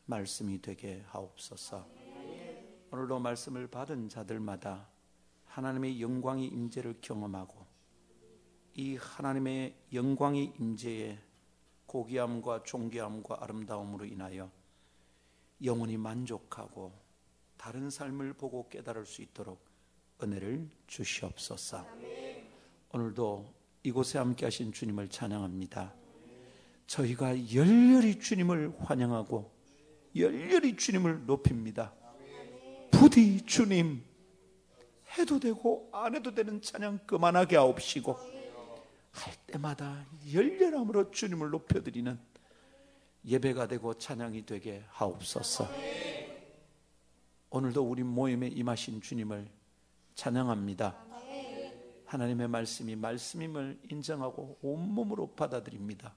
말씀이 되게 하옵소서. 오늘도 말씀을 받은 자들마다 하나님의 영광의 임재를 경험하고 이 하나님의 영광의 임재에 고귀함과 존귀함과 아름다움으로 인하여 영원히 만족하고 다른 삶을 보고 깨달을 수 있도록 은혜를 주시옵소서. 오늘도 이곳에 함께 하신 주님을 찬양합니다. 저희가 열렬히 주님을 환영하고 열렬히 주님을 높입니다. 부디 주님 해도 되고 안 해도 되는 찬양 그만하게 하옵시고 할 때마다 열렬함으로 주님을 높여드리는 예배가 되고 찬양이 되게 하옵소서. 오늘도 우리 모임에 임하신 주님을 찬양합니다. 하나님의 말씀이 말씀임을 인정하고 온몸으로 받아들입니다.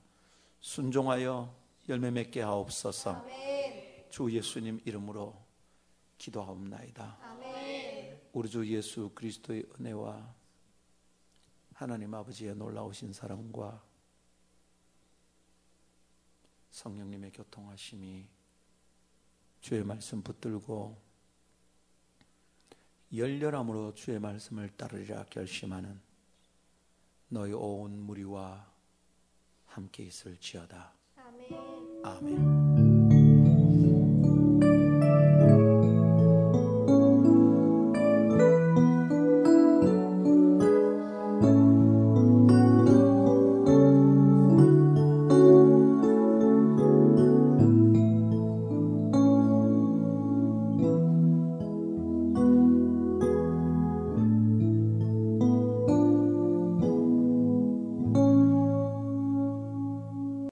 순종하여 열매 맺게 하옵소서. 주 예수님 이름으로 기도하옵나이다. 우리 주 예수 그리스도의 은혜와 하나님 아버지의 놀라우신 사랑과 성령님의 교통하심이 주의 말씀 붙들고 열렬함으로 주의 말씀을 따르리라 결심하는 너희 온 무리와 함께 있을지어다. 아멘. 아멘.